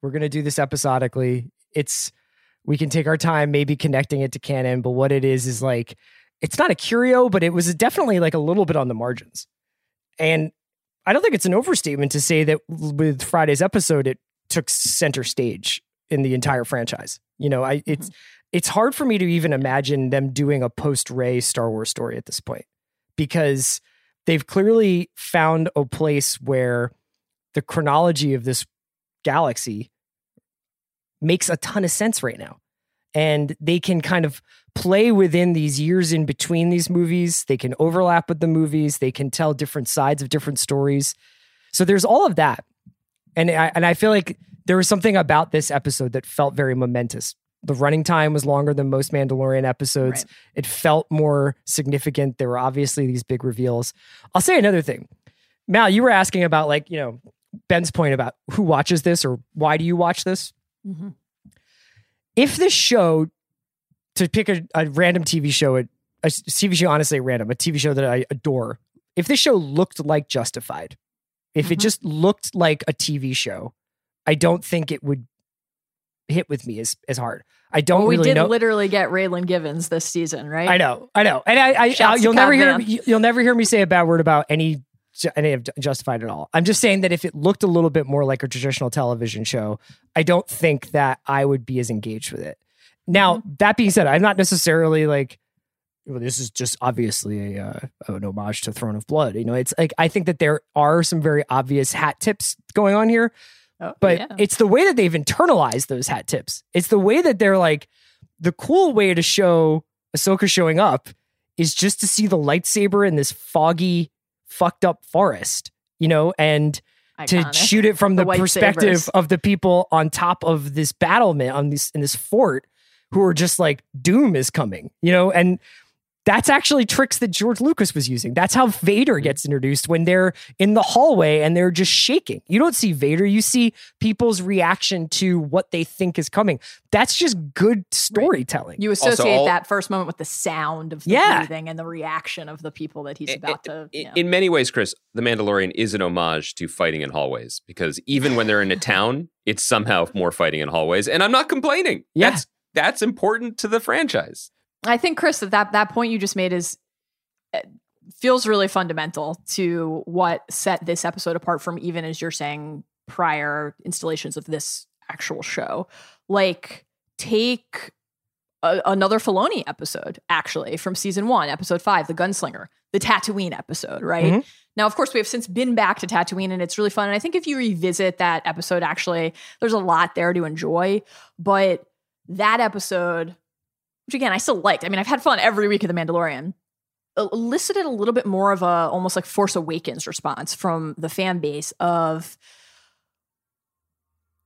We're going to do this episodically. It's, we can take our time maybe connecting it to canon, but what it is is like, it's not a curio, but it was definitely like a little bit on the margins. And I don't think it's an overstatement to say that with Friday's episode, it took center stage in the entire franchise. You know, I it's mm-hmm. it's hard for me to even imagine them doing a post Ray Star Wars story at this point because they've clearly found a place where the chronology of this galaxy makes a ton of sense right now. And they can kind of play within these years in between these movies. They can overlap with the movies. They can tell different sides of different stories. So there's all of that. And I, and I feel like there was something about this episode that felt very momentous. The running time was longer than most Mandalorian episodes. Right. It felt more significant. There were obviously these big reveals. I'll say another thing. Mal, you were asking about like, you know, Ben's point about who watches this or why do you watch this? Mhm. If this show, to pick a, a random TV show, a, a TV show, honestly random, a TV show that I adore, if this show looked like Justified, if it Mhm. just looked like a TV show, I don't think it would hit with me as as hard. I don't Well, we really did know. literally get Raylan Givens this season, right? I know, I know, and I, I, I you'll never hear you- you'll never hear me say a bad word about any any of Justified at all. I'm just saying that if it looked a little bit more like a traditional television show, I don't think that I would be as engaged with it. Now, Mm-hmm. that being said, I'm not necessarily like. Well, this is just obviously a uh, an homage to Throne of Blood. You know, it's like I think that there are some very obvious hat tips going on here, Oh, but yeah. it's the way that they've internalized those hat tips. It's the way that they're like the cool way to show Ahsoka showing up is just to see the lightsaber in this foggy, fucked up forest, you know, and to Iconic. shoot it from The the, perspective sabers. of the people on top of this battlement on this in this fort who are just like doom is coming, you know, and that's actually tricks that George Lucas was using. That's how Vader gets introduced when they're in the hallway and they're just shaking. You don't see Vader, you see people's reaction to what they think is coming. That's just good storytelling. You associate all- that first moment with the sound of the Yeah. breathing and the reaction of the people that he's I- about I- to. You know. In many ways, Chris, The Mandalorian is an homage to fighting in hallways because even when they're in a town, it's somehow more fighting in hallways. And I'm not complaining. Yeah. That's that's important to the franchise. I think Chris that that, that point you just made is uh, feels really fundamental to what set this episode apart from even as you're saying prior installations of this actual show. Like take a, another Filoni episode actually from season 1, episode 5, The Gunslinger, the Tatooine episode, right? Mhm. Now, of course, we have since been back to Tatooine and it's really fun. And I think if you revisit that episode, actually, there's a lot there to enjoy. But that episode, which again, I still liked. I mean, I've had fun every week of The Mandalorian. Uh, elicited a little bit more of a almost like Force Awakens response from the fan base of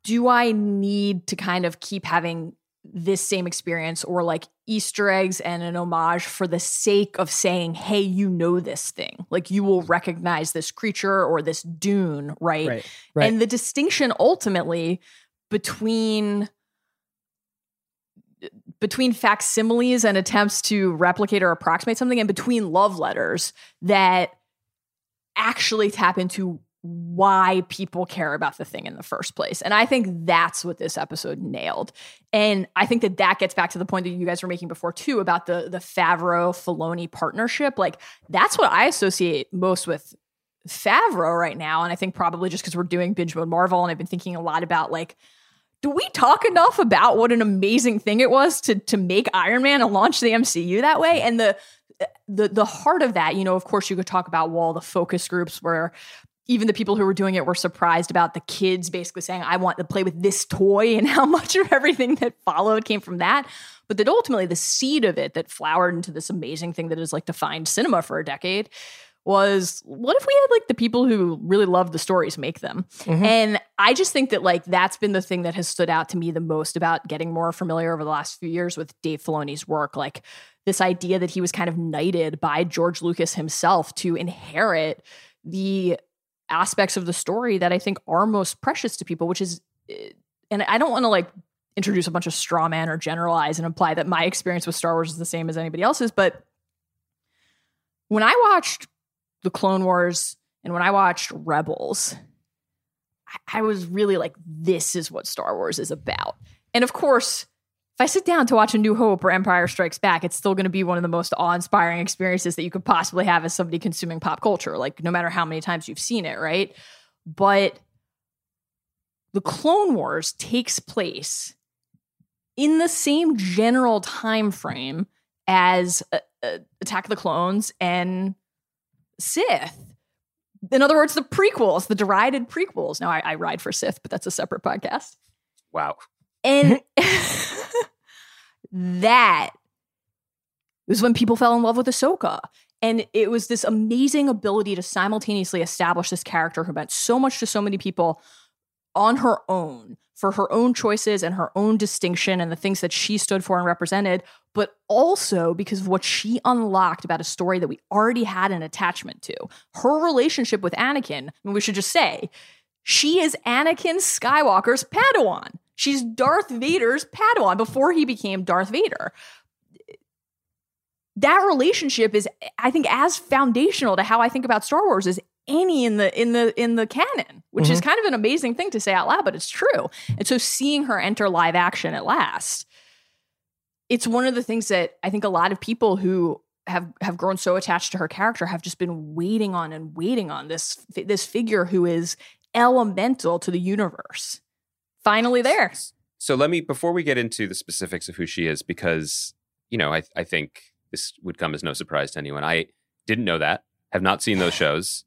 do I need to kind of keep having this same experience or like Easter eggs and an homage for the sake of saying, hey, you know this thing. Like you will recognize this creature or this dune, right? Right. Right. And the distinction ultimately between between facsimiles and attempts to replicate or approximate something and between love letters that actually tap into why people care about the thing in the first place. And I think that's what this episode nailed. And I think that that gets back to the point that you guys were making before too about the the Favreau Filoni partnership. Like that's what I associate most with Favreau right now. And I think probably just because we're doing binge mode Marvel and I've been thinking a lot about like do we talk enough about what an amazing thing it was to to make Iron Man and launch the MCU that way? And the the the heart of that, you know, of course, you could talk about well, the focus groups where even the people who were doing it were surprised about the kids basically saying, I want to play with this toy, and how much of everything that followed came from that. But that ultimately the seed of it that flowered into this amazing thing that has like defined cinema for a decade was what if we had like the people who really love the stories make them? Mhm. And I just think that like that's been the thing that has stood out to me the most about getting more familiar over the last few years with Dave Filoni's work. Like this idea that he was kind of knighted by George Lucas himself to inherit the aspects of the story that I think are most precious to people, which is, eh, and I don't want to like introduce a bunch of straw man or generalize and imply that my experience with Star Wars is the same as anybody else's, but when I watched the Clone Wars and when I watched Rebels, I, I was really like, this is what Star Wars is about. And of course, if I sit down to watch A New Hope or Empire Strikes Back, it's still going to be one of the most awe inspiring experiences that you could possibly have as somebody consuming pop culture, like no matter how many times you've seen it, right? But the Clone Wars takes place in the same general time frame as uh, uh, Attack of the Clones and Sith. In other words, the prequels, the derided prequels. Now, I, I ride for Sith, but that's a separate podcast. Wow. And that was when people fell in love with Ahsoka. And it was this amazing ability to simultaneously establish this character who meant so much to so many people on her own for her own choices and her own distinction and the things that she stood for and represented, but also because of what she unlocked about a story that we already had an attachment to. Her relationship with Anakin, and we should just say, she is Anakin Skywalker's Padawan. She's Darth Vader's Padawan before he became Darth Vader. That relationship is, I think, as foundational to how I think about Star Wars as any in the in the in the canon, which is mm-hmm. kind of an amazing thing to say out loud, but it's true. And so seeing her enter live action at last, it's one of the things that I think a lot of people who have have grown so attached to her character have just been waiting on and waiting on this this figure who is elemental to the universe. Finally there. So let me before we get into the specifics of who she is, because you know, I I think this would come as no surprise to anyone. I didn't know that, have not seen those shows,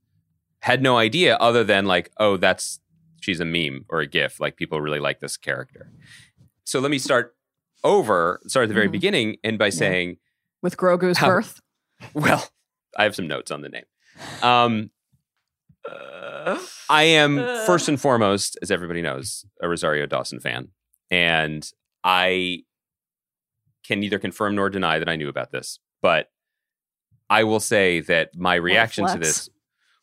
had no idea other than like, oh, that's she's a meme or a GIF. Like people really like this character. So let me start over, start at the very Mhm. beginning, and by saying, With Grogu's How- birth. well, I have some notes on the name. Um, I am first and foremost, as everybody knows, a Rosario Dawson fan, and I can neither confirm nor deny that I knew about this. But I will say that my reaction to this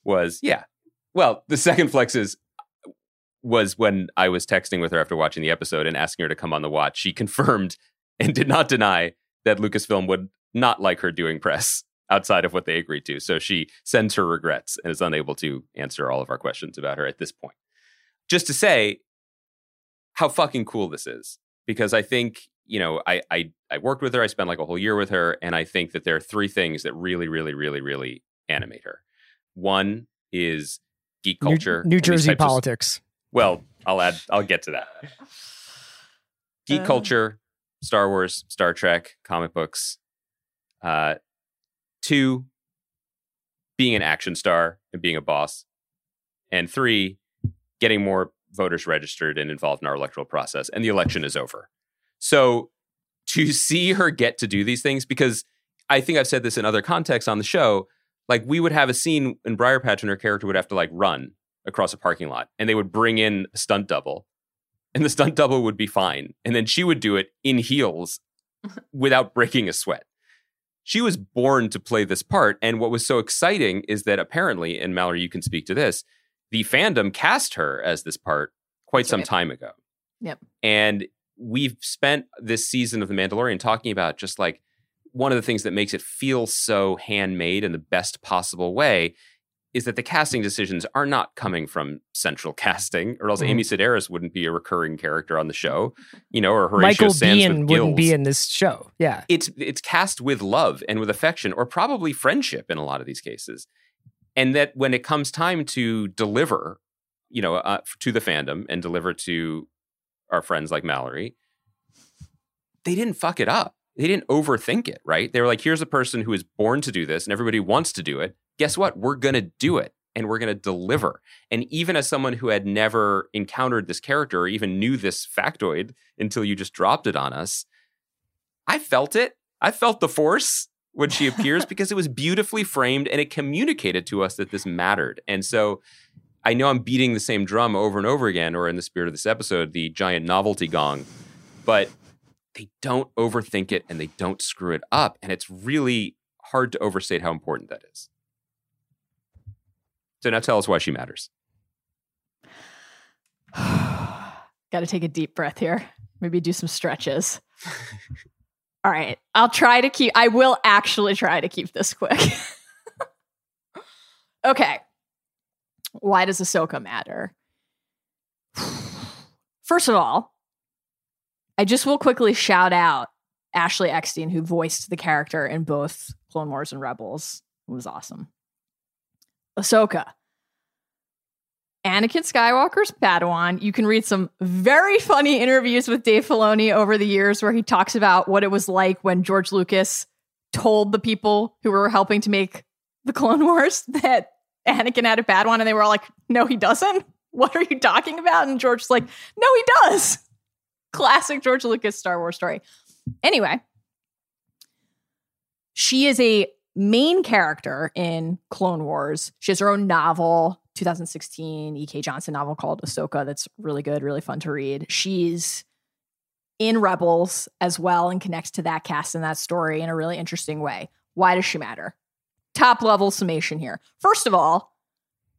was, yeah. Well, the second flex is was when I was texting with her after watching the episode and asking her to come on the watch. She confirmed and did not deny that Lucasfilm would not like her doing press outside of what they agreed to. So she sends her regrets and is unable to answer all of our questions about her at this point. Just to say how fucking cool this is, because I think, you know, I, I, I worked with her, I spent like a whole year with her, and I think that there are three things that really, really, really, really animate her. One is geek culture. New, and these Jersey types of- politics. well, I'll add. I'll get to that. Geek Uh. culture, Star Wars, Star Trek, comic books. Uh, two, being an action star and being a boss, and three, getting more voters registered and involved in our electoral process. And the election is over. So to see her get to do these things, because I think I've said this in other contexts on the show, like we would have a scene in Briarpatch and her character would have to like run across a parking lot and they would bring in a stunt double and the stunt double would be fine and then she would do it in heels without breaking a sweat she was born to play this part and what was so exciting is that apparently and mallory you can speak to this the fandom cast her as this part quite That's some right. time ago Yep. and we've spent this season of the mandalorian talking about just like one of the things that makes it feel so handmade in the best possible way is that the casting decisions are not coming from central casting, or else Mhm. Amy Sedaris wouldn't be a recurring character on the show, you know, or Horatio Michael Sanz Biehn wouldn't be in this show. Yeah. It's it's cast with love and with affection, or probably friendship in a lot of these cases, and that when it comes time to deliver, you know, uh, to the fandom and deliver to our friends like Mallory, they didn't fuck it up. They didn't overthink it, right? They were like, here's a person who is born to do this and everybody wants to do it. Guess what? We're going to do it and we're going to deliver. And even as someone who had never encountered this character or even knew this factoid until you just dropped it on us, I felt it. I felt the force when she appears because it was beautifully framed and it communicated to us that this mattered. And so I know I'm beating the same drum over and over again, or in the spirit of this episode, the giant novelty gong, but they don't overthink it and they don't screw it up. And it's really hard to overstate how important that is. So now tell us why she matters. Got to take a deep breath here. Maybe do some stretches. All right. I'll try to keep, I will actually try to keep this quick. okay. Why does Ahsoka matter? First of all, I just will quickly shout out Ashley Eckstein, who voiced the character in both Clone Wars and Rebels. It was awesome. Ahsoka. Anakin Skywalker's Padawan. You can read some very funny interviews with Dave Filoni over the years where he talks about what it was like when George Lucas told the people who were helping to make the Clone Wars that Anakin had a Padawan, and they were all like, "No, he doesn't. What are you talking about?" And George's like, "No, he does." Classic George Lucas Star Wars story. Anyway, she is a main character in Clone Wars. She has her own novel, 2016 E.K. Johnston novel called Ahsoka. That's really good, really fun to read. She's in Rebels as well and connects to that cast and that story in a really interesting way. Why does she matter? Top level summation here. First of all,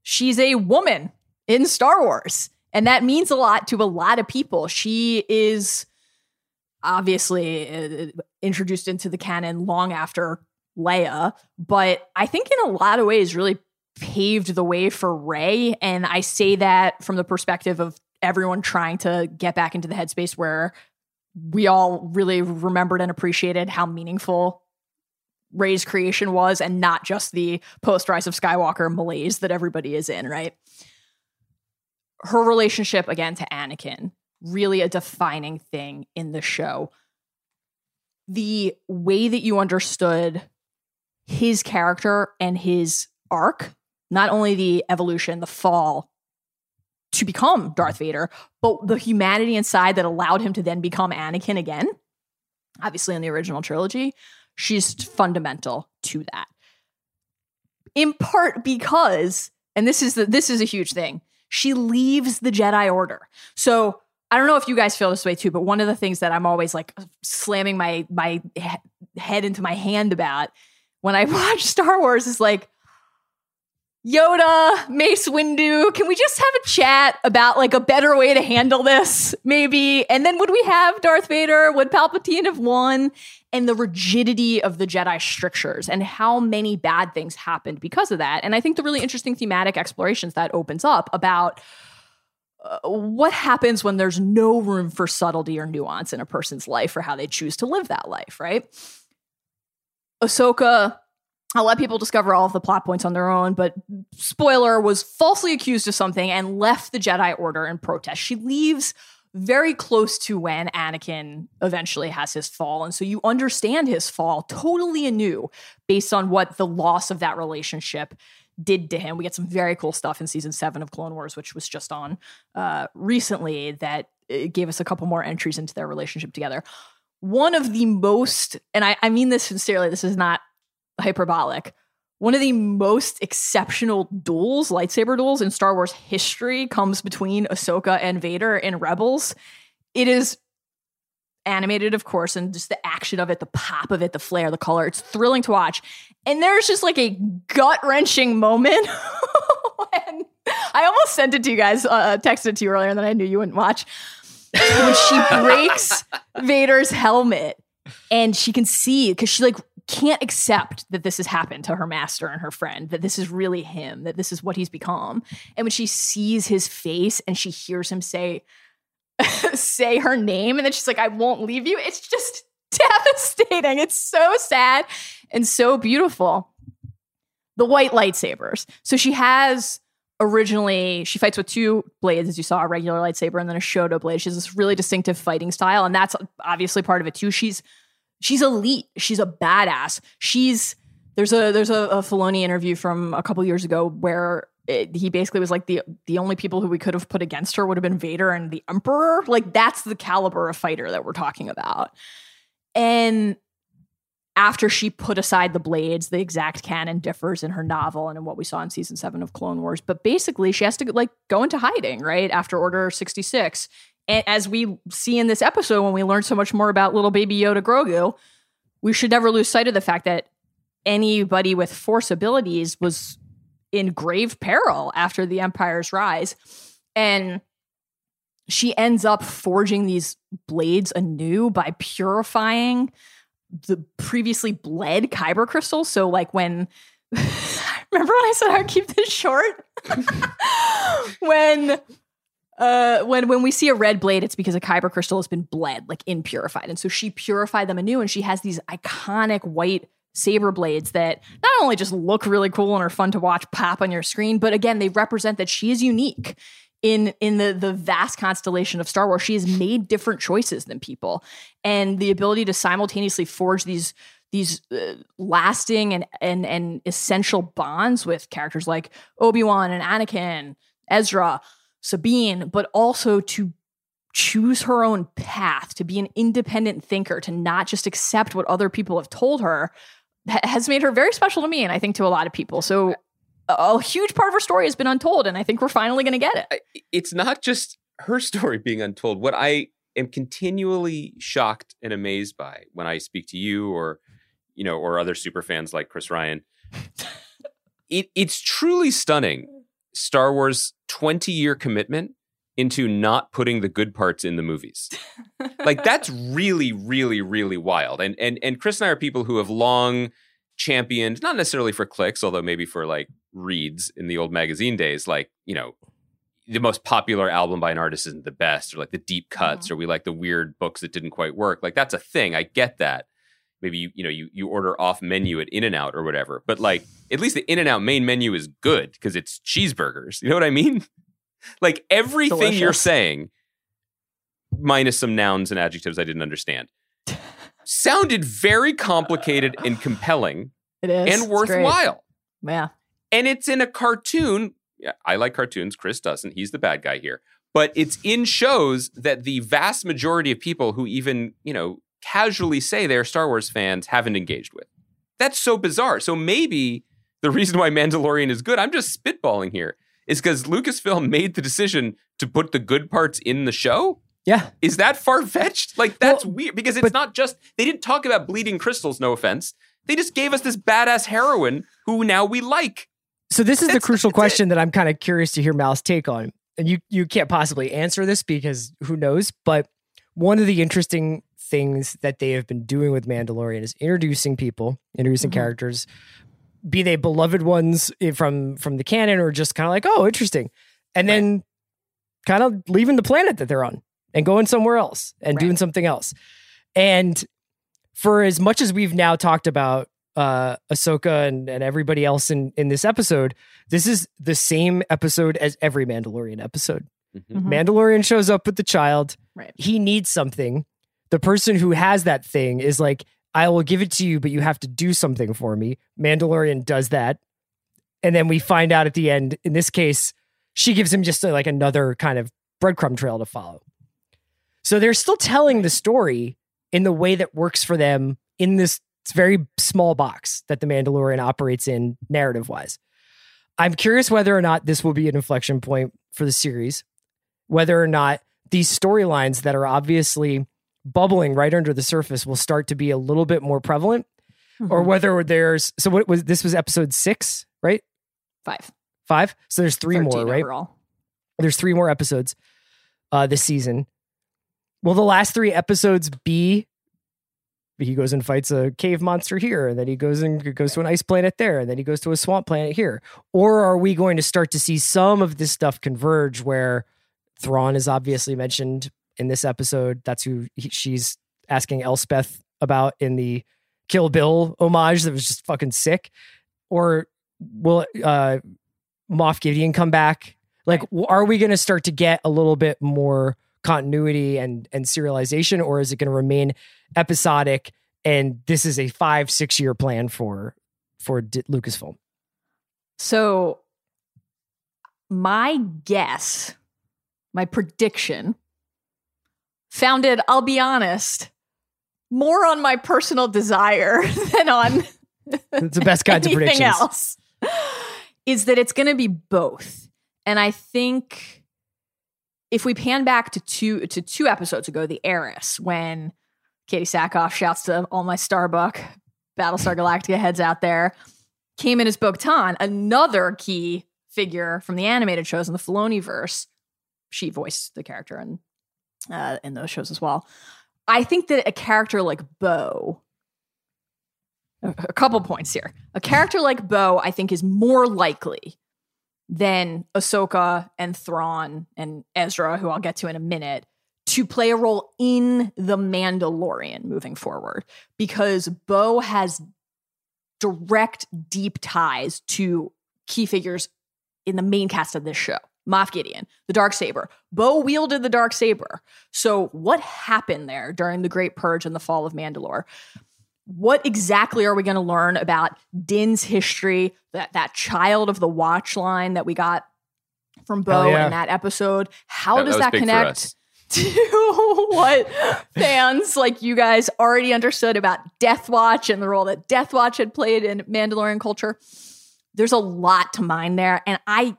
she's a woman in Star Wars, and that means a lot to a lot of people. She is obviously uh, introduced into the canon long after Leia, but I think in a lot of ways really paved the way for Rey. And I say that from the perspective of everyone trying to get back into the headspace where we all really remembered and appreciated how meaningful Rey's creation was and not just the post Rise of Skywalker malaise that everybody is in, right? Her relationship again to Anakin, really a defining thing in the show. The way that you understood his character and his arc, not only the evolution, the fall to become Darth Vader, but the humanity inside that allowed him to then become Anakin again. Obviously, in the original trilogy, she's fundamental to that. In part because, and this is the, this is a huge thing, she leaves the Jedi Order. So I don't know if you guys feel this way too, but one of the things that I'm always like slamming my my head into my hand about when I watch Star Wars is like, Yoda, Mace Windu, can we just have a chat about like a better way to handle this, maybe? And then would we have Darth Vader? Would Palpatine have won? And the rigidity of the Jedi strictures and how many bad things happened because of that. And I think the really interesting thematic explorations that opens up about uh, what happens when there's no room for subtlety or nuance in a person's life or how they choose to live that life, right? Ahsoka I'll let people discover all of the plot points on their own, but spoiler was falsely accused of something and left the Jedi Order in protest. She leaves very close to when Anakin eventually has his fall. And so you understand his fall totally anew based on what the loss of that relationship did to him. We get some very cool stuff in season seven of Clone Wars, which was just on uh, recently, that uh, gave us a couple more entries into their relationship together. One of the most, and I, I mean this sincerely, this is not hyperbolic. One of the most exceptional duels, lightsaber duels in Star Wars history, comes between Ahsoka and Vader in Rebels. It is animated, of course, and just the action of it, the pop of it, the flare, the color. It's thrilling to watch. And there's just like a gut wrenching moment when I almost sent it to you guys, uh, texted it to you earlier, and then I knew you wouldn't watch. when she breaks Vader's helmet and she can see because she like can't accept that this has happened to her master and her friend, that this is really him, that this is what he's become. And when she sees his face and she hears him say, say her name, and then she's like, I won't leave you, it's just devastating. It's so sad and so beautiful. The white lightsabers. So she has originally she fights with two blades as you saw a regular lightsaber and then a shoto blade she has this really distinctive fighting style and that's obviously part of it too she's she's elite. She's a badass. She's there's a there's a, a Filoni interview from a couple years ago where it, he basically was like the the only people who we could have put against her would have been Vader and the Emperor. Like that's the caliber of fighter that we're talking about. And after she put aside the blades, the exact canon differs in her novel and in what we saw in season seven of Clone Wars. But basically, she has to like go into hiding right after Order sixty six, and as we see in this episode, when we learn so much more about little baby Yoda Grogu, we should never lose sight of the fact that anybody with force abilities was in grave peril after the Empire's rise. And she ends up forging these blades anew by purifying the previously bled kyber crystals. So, like when remember when I said I'd keep this short? when uh, when when we see a red blade, it's because a kyber crystal has been bled, like impurified, and so she purified them anew, and she has these iconic white saber blades that not only just look really cool and are fun to watch pop on your screen, but again, they represent that she is unique in in the the vast constellation of Star Wars. She has made different choices than people, and the ability to simultaneously forge these these uh, lasting and and and essential bonds with characters like Obi Wan and Anakin, Ezra, Sabine, but also to choose her own path, to be an independent thinker, to not just accept what other people have told her, has made her very special to me, and I think to a lot of people. So a huge part of her story has been untold, and I think we're finally going to get it. It's not just her story being untold. What I am continually shocked and amazed by when I speak to you or you know or other super fans like Chris Ryan, it, it's truly stunning. Star Wars 20 year commitment into not putting the good parts in the movies. like that's really, really, really wild. And and and Chris and I are people who have long championed, not necessarily for clicks, although maybe for like reads in the old magazine days, like, you know, the most popular album by an artist isn't the best, or like the deep cuts, mm-hmm. or we like the weird books that didn't quite work. Like that's a thing. I get that. Maybe you, you know, you you order off menu at In-N-Out or whatever. But like at least the In-N-Out main menu is good because it's cheeseburgers. You know what I mean? like everything Delicious. you're saying, minus some nouns and adjectives I didn't understand, sounded very complicated and compelling. It is. And worthwhile. Yeah. And it's in a cartoon. Yeah, I like cartoons. Chris doesn't. He's the bad guy here. But it's in shows that the vast majority of people who even, you know, casually say they're Star Wars fans haven't engaged with. That's so bizarre. So maybe the reason why Mandalorian is good, I'm just spitballing here, is because Lucasfilm made the decision to put the good parts in the show yeah. Is that far fetched? Like, that's well, weird because it's but, not just, they didn't talk about bleeding crystals, no offense. They just gave us this badass heroine who now we like. So, this is the crucial question it. that I'm kind of curious to hear Mal's take on. And you, you can't possibly answer this because who knows? But one of the interesting things that they have been doing with Mandalorian is introducing people, introducing mm-hmm. characters, be they beloved ones from from the canon or just kind of like, oh, interesting. And right. then kind of leaving the planet that they're on and going somewhere else and right. doing something else. And for as much as we've now talked about uh Ahsoka and, and everybody else in, in this episode, this is the same episode as every Mandalorian episode. Mm-hmm. mm-hmm. Mandalorian shows up with the child. Right. He needs something. The person who has that thing is like, I will give it to you, but you have to do something for me. Mandalorian does that. And then we find out at the end, in this case, she gives him just a, like another kind of breadcrumb trail to follow. So they're still telling the story in the way that works for them in this very small box that the Mandalorian operates in narrative wise. I'm curious whether or not this will be an inflection point for the series, whether or not these storylines that are obviously bubbling right under the surface will start to be a little bit more prevalent, mm-hmm. or whether there's so what was this was episode six, right? Five. Five. So there's three more, right? Overall. There's three more episodes uh, this season. Will the last three episodes be he goes and fights a cave monster here, and then he goes and goes to an ice planet there, and then he goes to a swamp planet here? Or are we going to start to see some of this stuff converge where Thrawn is obviously mentioned in this episode? That's who he, she's asking Elsbeth about in the Kill Bill homage that was just fucking sick. Or will uh, Moff Gideon come back? Like, are we going to start to get a little bit more? continuity and and serialization, or is it going to remain episodic? And this is a five six year plan for for D- Lucasfilm. So, my guess, my prediction, founded, I'll be honest, more on my personal desire than on it's the best kinds of predictions. else, is that it's going to be both. And I think if we pan back to two to two episodes ago, the heiress, when Katee Sackhoff shouts to all my Starbuck, Battlestar Galactica heads out there, came in as Bo another key figure from the animated shows in the Filoni verse. She voiced the character in uh, in those shows as well. I think that a character like Bo, a couple points here. A character like Bo, I think, is more likely than Ahsoka and Thrawn and Ezra, who I'll get to in a minute, to play a role in The Mandalorian moving forward because Bo has direct, deep ties to key figures in the main cast of this show. Moff Gideon, the dark saber. Bo wielded the dark saber. So, what happened there during the Great Purge and the fall of Mandalore? What exactly are we going to learn about Din's history? That that child of the Watch line that we got from Bo yeah. in that episode. How That- does that that connect? to what fans like you guys already understood about Death Watch and the role that Death Watch had played in Mandalorian culture. There's a lot to mine there, and I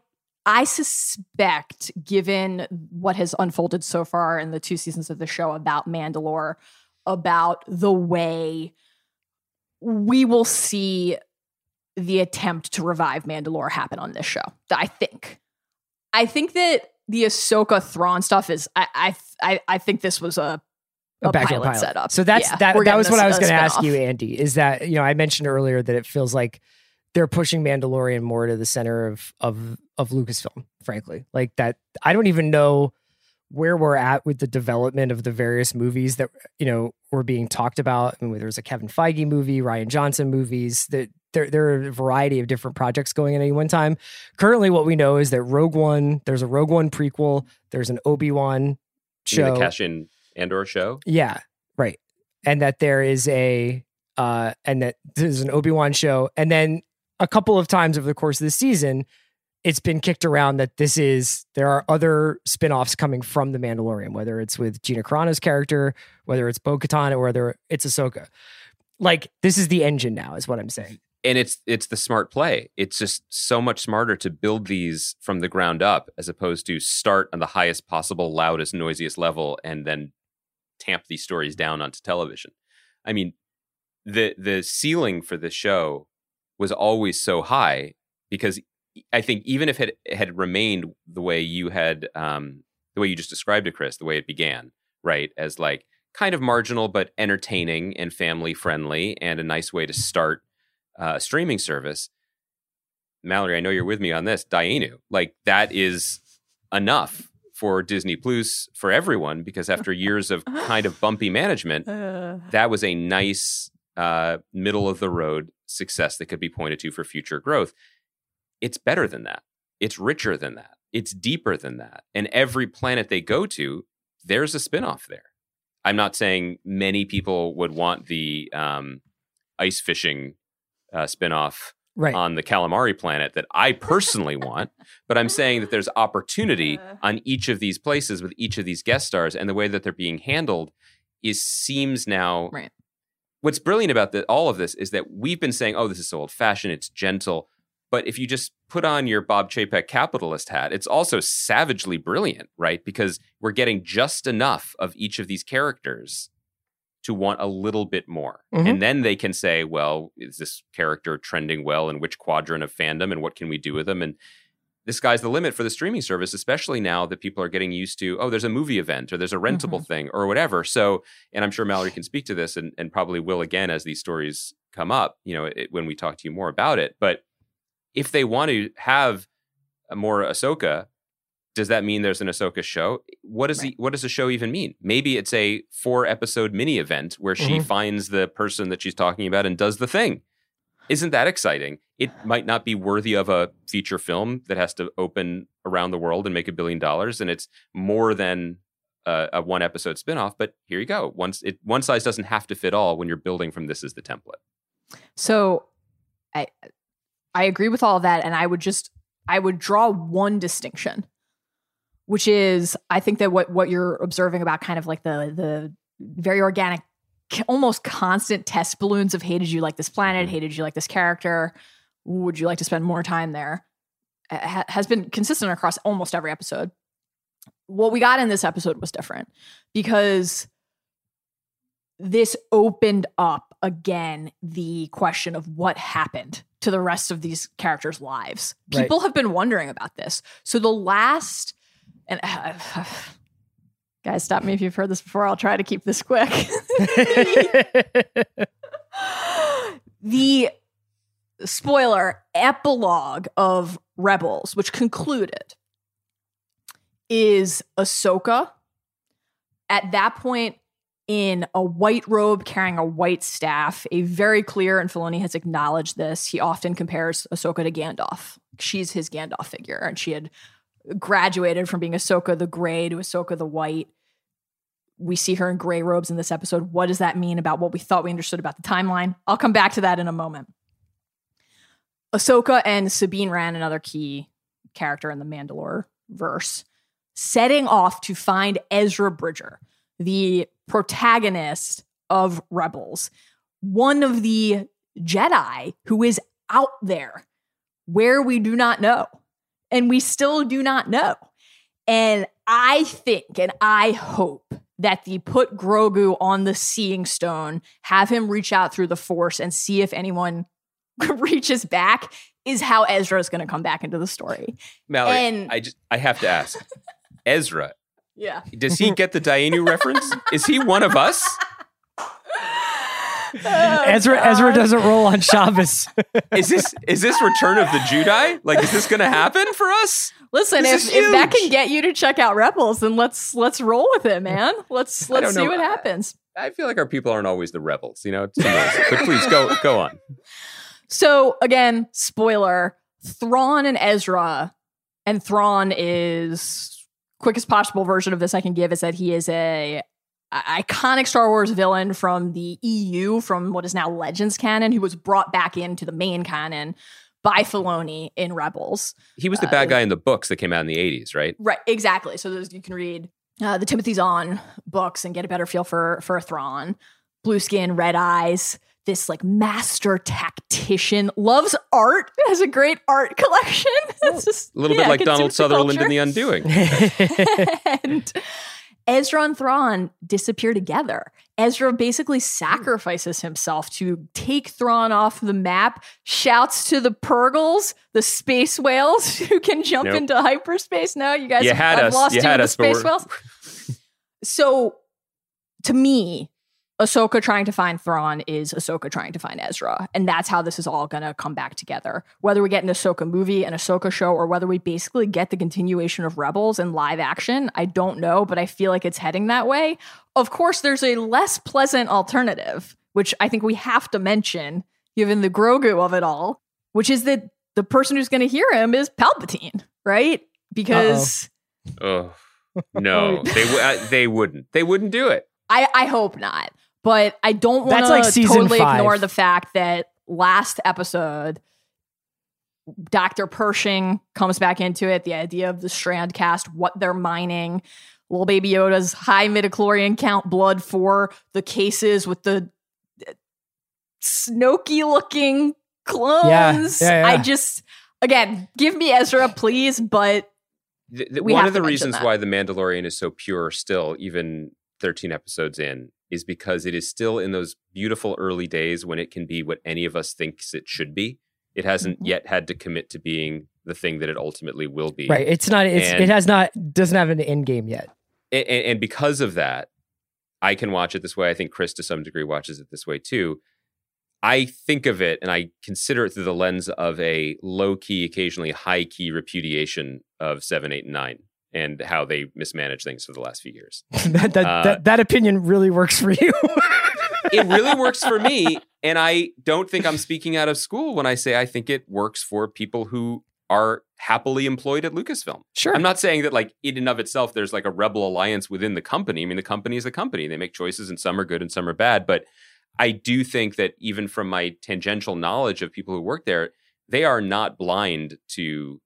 I suspect, given what has unfolded so far in the two seasons of the show about Mandalore, about the way we will see the attempt to revive Mandalore happen on this show. I think. I think that the Ahsoka Thrawn stuff is. I I I, think this was a a backdoor pilot setup. So that's Yeah, that. That was what I was going to ask you, Andy. Is that you know I mentioned earlier that it feels like they're pushing Mandalorian more to the center of of of Lucasfilm. Frankly, like that. I don't even know where we're at with the development of the various movies that you know were being talked about. I mean, there's a Kevin Feige movie, Rian Johnson movies. That there there are a variety of different projects going at any one time. Currently, what we know is that Rogue One. There's a Rogue One prequel. There's an Obi Wan show. the Cash In Andor show. Yeah, right. And that there is a uh and that there's an Obi-Wan show and then a couple of times over the course of the season it's been kicked around that this is there are other spin-offs coming from the Mandalorian whether it's with Gina Carano's character, whether it's Bo-Katan or whether it's Ahsoka. Like this is the engine now is what I'm saying. and it's it's the smart play. It's just so much smarter to build these from the ground up as opposed to start on the highest possible, loudest, noisiest level and then tamp these stories down onto television. I mean, the the ceiling for the show was always so high because I think even if it had remained the way you had um, the way you just described it, Chris, the way it began, right, as like kind of marginal but entertaining and family friendly and a nice way to start uh, a streaming service. Mallory, I know you're with me on this. Dayenu, like that is enough for Disney Plus for everyone because after years of kind of bumpy management, Uh, that was a nice uh, middle of the road success that could be pointed to for future growth. It's better than that. It's richer than that. It's deeper than that. And every planet they go to, there's a spinoff there. I'm not saying many people would want the um, ice fishing uh, spinoff Right. on the calamari planet that I personally want, but I'm saying that there's opportunity Uh. on each of these places with each of these guest stars, and the way that they're being handled is seems now. Right. What's brilliant about the, all of this is that we've been saying, "Oh, this is so old fashioned, it's gentle," but if you just put on your Bob Chapek capitalist hat, it's also savagely brilliant, right? Because we're getting just enough of each of these characters to want a little bit more. Mhm. And then they can say, well, is this character trending well in which quadrant of fandom and what can we do with them? And the sky's the limit for the streaming service, especially now that people are getting used to, oh, there's a movie event or there's a rentable thing or whatever. So, and I'm sure Mallory can speak to this and, and probably will again as these stories come up, you know, it, when we talk to you more about it. But if they want to have a more Ahsoka, does that mean there's an Ahsoka show? What does Right. the, what does a show even mean? Maybe it's a four episode mini event where she Mhm. finds the person that she's talking about and does the thing. Isn't that exciting? It might not be worthy of a feature film that has to open around the world and make a billion dollars, and it's more than a, a one episode spinoff. But here you go. Once it one size doesn't have to fit all when you're building from this as the template. So I I agree with all of that and I would just I would draw one distinction which is I think that what what you're observing about kind of like the the very organic almost constant test balloons of hated you like this planet mm-hmm. hated you like this character would you like to spend more time there uh, ha- has been consistent across almost every episode what we got in this episode was different because this opened up again the question of what happened to the rest of these characters' lives. Right. People have been wondering about this. So the last and guys, stop me if you've heard this before. I'll try to keep this quick. the spoiler epilogue of Rebels, which concluded, is Ahsoka. At that point, in a white robe carrying a white staff. A very clear, and Filoni has acknowledged this. He often compares Ahsoka to Gandalf. She's his Gandalf figure, and she had graduated from being Ahsoka the gray to Ahsoka the white. We see her in gray robes in this episode. What does that mean about what we thought we understood about the timeline? I'll come back to that in a moment. Ahsoka and Sabine Wren, another key character in the Mandalore verse, setting off to find Ezra Bridger, the protagonist of Rebels, one of the Jedi who is out there where we do not know. And we still do not know. And I think and I hope that the put Grogu on the seeing stone, have him reach out through the force and see if anyone reaches back is how Ezra is going to come back into the story. Mallory, And- I just I have to ask, Ezra, Yeah. does he get the Dayenu reference? Is he one of us? Oh, Ezra Ezra doesn't roll on Shabbos. Is this is this Return of the Judai? Like, is this going to happen for us? Listen, This if, if that can get you to check out Rebels, then let's let's roll with it, man. Let's let's see know. what happens. I feel like our people aren't always the rebels, you know. But please go go on. So again, spoiler: Thrawn and Ezra, and Thrawn is quickest possible version of this I can give is that he is a iconic Star Wars villain from the EU, from what is now Legends canon, who was brought back into the main canon by Filoni in Rebels. He was the Uh, bad guy in the books that came out in the '80s, right? Right, exactly. So those you can read uh, the Timothy Zahn books and get a better feel for for Thrawn. Blue skin, red eyes. This like master tactician loves art. Has a great art collection. It's oh, just A little yeah, bit like Donald Sutherland in. The Undoing. and Ezra and Thrawn disappear together. Ezra basically sacrifices himself to take Thrawn off the map, shouts to the Purrgils, the space whales who can jump Nope. into hyperspace. No, you guys You have, had have us. lost You you had us, the space whales. So, to me, Ahsoka trying to find Thrawn is Ahsoka trying to find Ezra. And that's how this is all going to come back together. Whether we get an Ahsoka movie, an Ahsoka show, or whether we basically get the continuation of Rebels in live action, I don't know, but I feel like it's heading that way. Of course, there's a less pleasant alternative, which I think we have to mention, given the Grogu of it all, which is that the person who's going to hear him is Palpatine, right? Because. Oh no, they w- uh, they wouldn't. They wouldn't do it. I, I hope not. But I don't want That's to like totally five. ignore the fact that last episode, Dr. Pershing comes back into it. The idea of the Strand cast, what they're mining, little baby Yoda's high midichlorian count blood for the cases with the uh, Snoky looking clones. yeah, yeah. I just, again, give me Ezra, please. But Th- th- We one have of the reasons that. why the Mandalorian is so pure still, even 13 episodes in, is because it is still in those beautiful early days when it can be what any of us thinks it should be. It hasn't Mhm. yet had to commit to being the thing that it ultimately will be. right. It's not it's And- it has not doesn't have an end game yet. and, and, and because of that, I can watch it this way. I think Chris, to some degree, watches it this way too. I think of it and I consider it through the lens of a low key, occasionally high key repudiation of seven, eight, and nine and how they mismanage things for the last few years. that, that, Uh, that that opinion really works for you. It really works for me. And I don't think I'm speaking out of school when I say I think it works for people who are happily employed at Lucasfilm. sure. I'm not saying that like in and of itself there's like a rebel alliance within the company. I mean the company is a company. They make choices and some are good and some are bad, but I do think that even from my tangential knowledge of people who work there, they are not blind to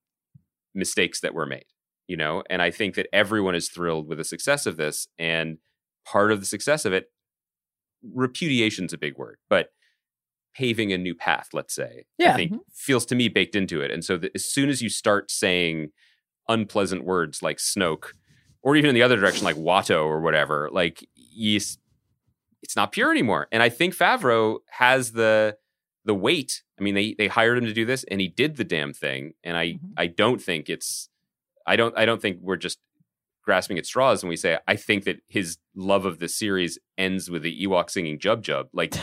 mistakes that were made, you know? And I think that everyone is thrilled with the success of this and part of the success of it repudiation's a big word, but paving a new path, let's say, Yeah. I think feels to me baked into it. And so that as soon as you start saying unpleasant words like Snoke, or even in the other direction like Watto or whatever, like you, it's not pure anymore. And I think Favreau has the the weight. I mean, they they hired him to do this, and he did the damn thing. And I Mhm. I don't think it's I don't I don't think we're just grasping at straws when we say I think that his love of the series ends with the Ewok singing Jub Jub. Like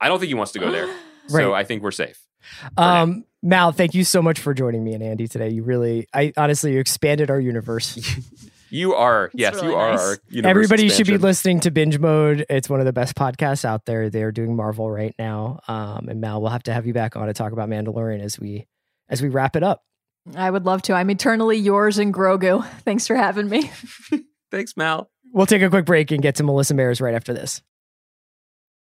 I don't think he wants to go there. So Right. I think we're safe. now. um Mal, thank you so much for joining me and Andy today. You really I honestly you expanded our universe. You are, yes, really you are. nice. Our universe Everybody should be listening to Binge Mode. It's one of the best podcasts out there. They're doing Marvel right now. Um, and Mal, we'll have to have you back on to talk about Mandalorian as we as we wrap it up. I would love to. I'm eternally yours and Grogu. Thanks for having me. Thanks, Mal. We'll take a quick break and get to Melissa Maerz right after this.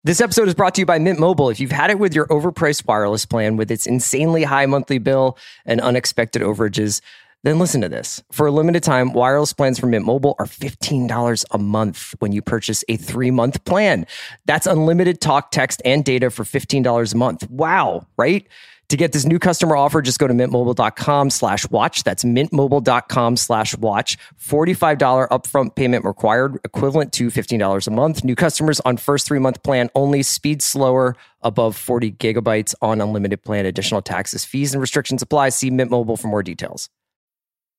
This episode is brought to you by Mint Mobile. If you've had it with your overpriced wireless plan with its insanely high monthly bill and unexpected overages, then listen to this. For a limited time, wireless plans from Mint Mobile are $15 a month when you purchase a three month plan. That's unlimited talk, text, and data for $15 a month. Wow, right? To get this new customer offer, just go to mintmobile.com slash watch. That's mintmobile.com slash watch. $45 upfront payment required, equivalent to $15 a month. New customers on first three month plan only. Speed slower, above 40 gigabytes on unlimited plan. Additional taxes, fees, and restrictions apply. See Mint Mobile for more details.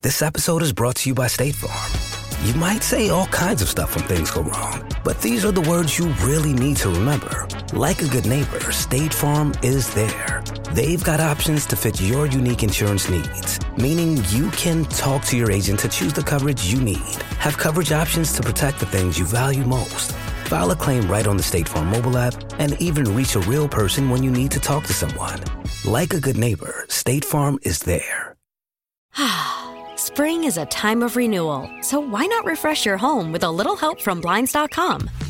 This episode is brought to you by State Farm. You might say all kinds of stuff when things go wrong, but these are the words you really need to remember. Like a good neighbor, State Farm is there. They've got options to fit your unique insurance needs, meaning you can talk to your agent to choose the coverage you need. Have coverage options to protect the things you value most. File a claim right on the State Farm mobile app and even reach a real person when you need to talk to someone. Like a good neighbor, State Farm is there. Spring is a time of renewal, so why not refresh your home with a little help from Blinds.com?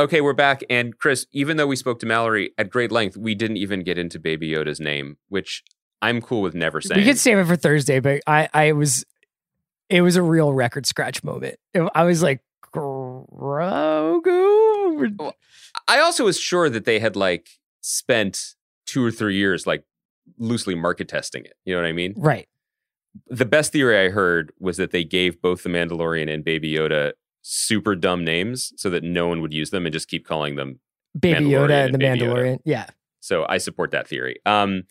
Okay, we're back. And Chris, even though we spoke to Mallory at great length, we didn't even get into Baby Yoda's name, which I'm cool with never saying. We could save it for Thursday, but I, I was, it was a real record scratch moment. I was like, Grogu. I also was sure that they had like spent two or three years like loosely market testing it. You know what I mean? Right. The best theory I heard was that they gave both the Mandalorian and Baby Yoda super dumb names so that no one would use them and just keep calling them. Baby Yoda and the Baby Yoda. Mandalorian. Yeah. So I support that theory. Um,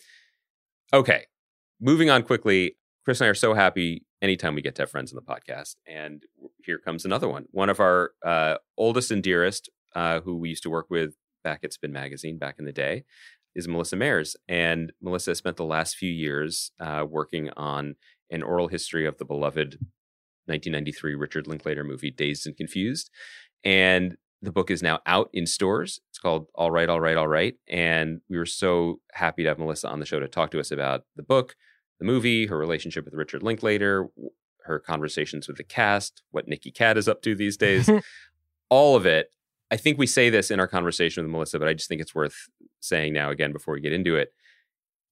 okay, moving on quickly. Chris and I are so happy anytime we get to have friends on the podcast, and here comes another one. One of our uh, oldest and dearest, uh, who we used to work with back at Spin Magazine back in the day, is Melissa Maerz. And Melissa spent the last few years uh, working on an oral history of the beloved 1993 Richard Linklater movie, Dazed and Confused. And the book is now out in stores. It's called All Right, All Right, All Right. And we were so happy to have Melissa on the show to talk to us about the book, the movie, her relationship with Richard Linklater, her conversations with the cast, what Nicky Katt is up to these days, all of it. I think we say this in our conversation with Melissa, but I just think it's worth saying now again before we get into it.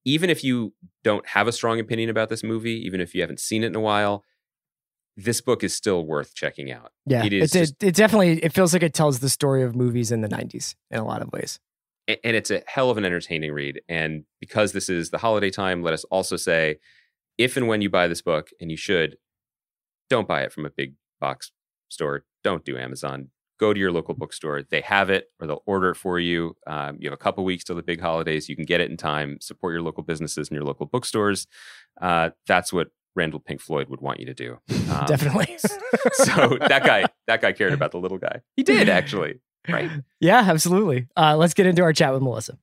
Even if you don't have a strong opinion about this movie, even if you haven't seen it in a while, this book is still worth checking out. Yeah. It is It's, just- it, it definitely, it feels like it tells the story of movies in the 90s in a lot of ways. And it's a hell of an entertaining read. And because this is the holiday time, let us also say if and when you buy this book, and you should, don't buy it from a big box store. Don't do Amazon. Go to your local bookstore. They have it or they'll order it for you. Um, you have a couple weeks till the big holidays. You can get it in time. Support your local businesses and your local bookstores. Uh, that's what Randall Pink Floyd would want you to do. Um, definitely. So that guy, that guy cared about the little guy. He did actually, right? yeah, absolutely. Uh, let's get into our chat with Melissa.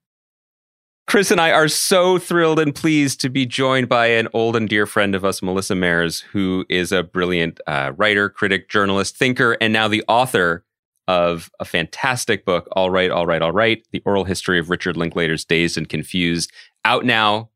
Chris and I are so thrilled and pleased to be joined by an old and dear friend of us, Melissa Maerz, who is a brilliant uh, writer, critic, journalist, thinker, and now the author of a fantastic book, All Right, All Right, All Right, The Oral History of Richard Linklater's Dazed and Confused, out now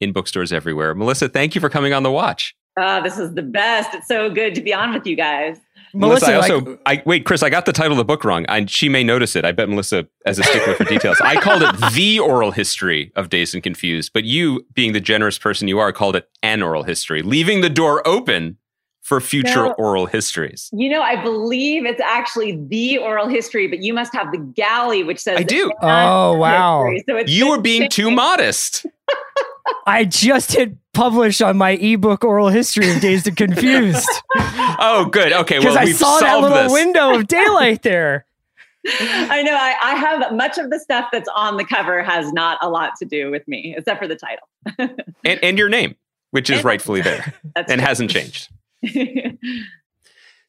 in bookstores everywhere. Melissa, thank you for coming on The Watch. Ah, this is the best. It's so good to be on with you guys. Melissa, I like- also I wait, Chris. I got the title of the book wrong, and she may notice it. I bet Melissa, as a stickler for details, I called it the oral history of Dazed and Confused, but you, being the generous person you are, called it an oral history, leaving the door open for future No. oral histories. You know, I believe it's actually the oral history, but you must have the galley, which says I do. Oh, wow. history. So it's You were being too modest. I just hit publish on my ebook oral history of Dazed and Confused Oh, good. Okay, because well, I we've saw that little this. window of daylight there. I know. I, I have much of the stuff that's on the cover has not a lot to do with me, except for the title. and, and your name, which is And- rightfully there and true. hasn't changed.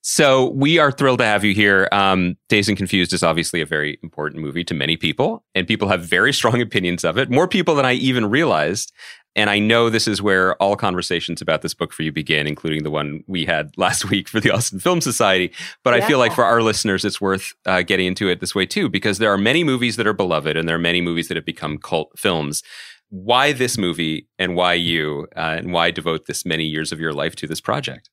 So we are thrilled to have you here. Um, Dazed and Confused is obviously a very important movie to many people, and people have very strong opinions of it. More people than I even realized. And I know this is where all conversations about this book for you begin, including the one we had last week for the Austin Film Society. But I feel like for our listeners, it's worth uh, getting into it this way too, because there are many movies that are beloved, and there are many movies that have become cult films. Why this movie, and why you, uh, and why devote this many years of your life to this project?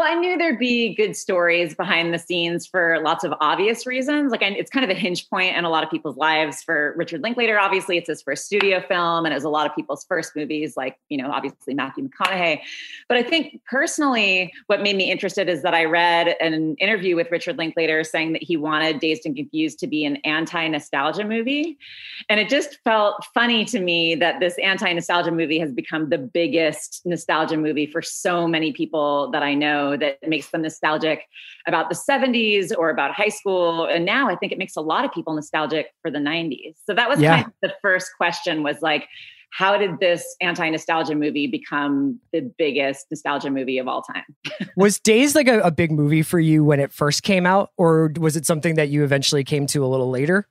Well, I knew there'd be good stories behind the scenes for lots of obvious reasons. Like, I, it's kind of a hinge point in a lot of people's lives. For Richard Linklater, obviously, it's his first studio film, and it was a lot of people's first movies, like, you know, obviously Matthew McConaughey. But I think personally, what made me interested is that I read an interview with Richard Linklater saying that he wanted Dazed and Confused to be an anti nostalgia movie. And it just felt funny to me that this anti nostalgia movie has become the biggest nostalgia movie for so many people that I know that makes them nostalgic about the 70s or about high school. And now I think it makes a lot of people nostalgic for the 90s. So that was Yeah. kind of the first question was like, how did this anti nostalgia movie become the biggest nostalgia movie of all time? Was Dazed like a, a big movie for you when it first came out, or was it something that you eventually came to a little later?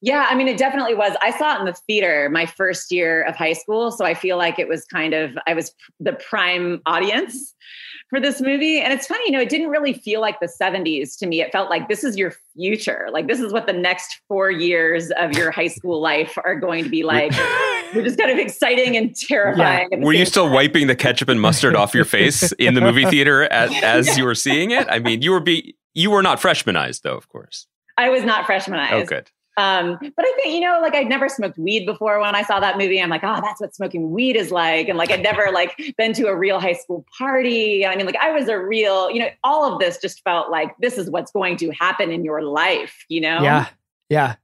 Yeah, I mean, it definitely was. I saw it in the theater my first year of high school. So I feel like it was kind of, I was the prime audience for this movie. And it's funny, you know, it didn't really feel like the 70s to me. It felt like this is your future. Like, this is what the next four years of your high school life are going to be like. Which is kind of exciting and terrifying. the Were you still time. wiping the ketchup and mustard off your face in the movie theater as, as you were seeing it? I mean, you were be you were not freshmanized though, of course. I was not freshmanized. Oh, good. Um, but I think, you know, like I'd never smoked weed before when I saw that movie. I'm like, oh, that's what smoking weed is like. And like, I'd never like been to a real high school party. I mean, like I was a real, you know, all of this just felt like this is what's going to happen in your life, you know? Yeah, yeah,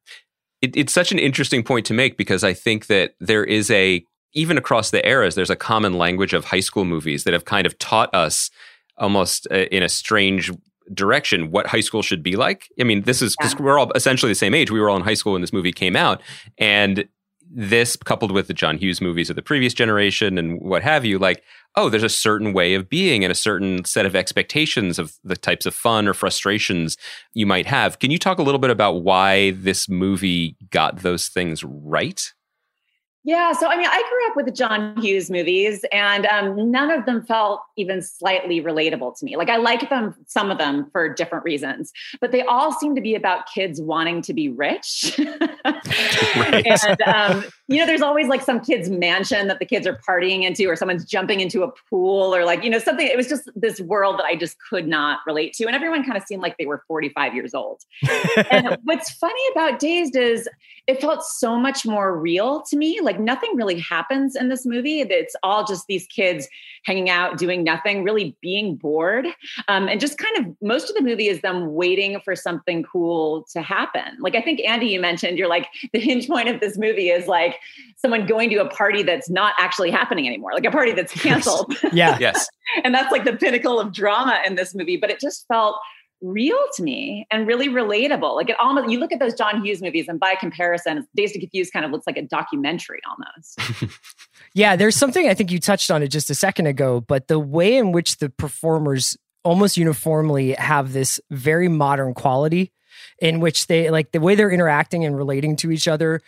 It, it's such an interesting point to make because I think that there is a even across the eras, there's a common language of high school movies that have kind of taught us almost uh, in a strange direction what high school should be like. I mean, this is 'cause we're all essentially the same age. We were all in high school when this movie came out, and this coupled with the John Hughes movies of the previous generation and what have you, like, oh, there's a certain way of being and a certain set of expectations of the types of fun or frustrations you might have. Can you talk a little bit about why this movie got those things right? Yeah. So, I mean, I grew up with the John Hughes movies, and um, none of them felt even slightly relatable to me. Like, I like them, some of them, for different reasons, but they all seem to be about kids wanting to be rich. And, um, you know, there's always like some kid's mansion that the kids are partying into, or someone's jumping into a pool, or like, you know, something. It was just this world that I just could not relate to. And everyone kind of seemed like they were 45 years old. and what's funny about Dazed is it felt so much more real to me. Like nothing really happens in this movie. It's all just these kids hanging out, doing nothing, really being bored. Um, and just kind of most of the movie is them waiting for something cool to happen. Like I think, Andy, you mentioned, you're like, the hinge point of this movie is like someone going to a party that's not actually happening anymore, like a party that's canceled. yeah. Yes. and that's like the pinnacle of drama in this movie. But it just felt real to me and really relatable. Like it almost you look at those John Hughes movies, and by comparison, Dazed to Confused kind of looks like a documentary almost. Yeah, there's something I think you touched on it just a second ago, but the way in which the performers almost uniformly have this very modern quality in which they like the way they're interacting and relating to each other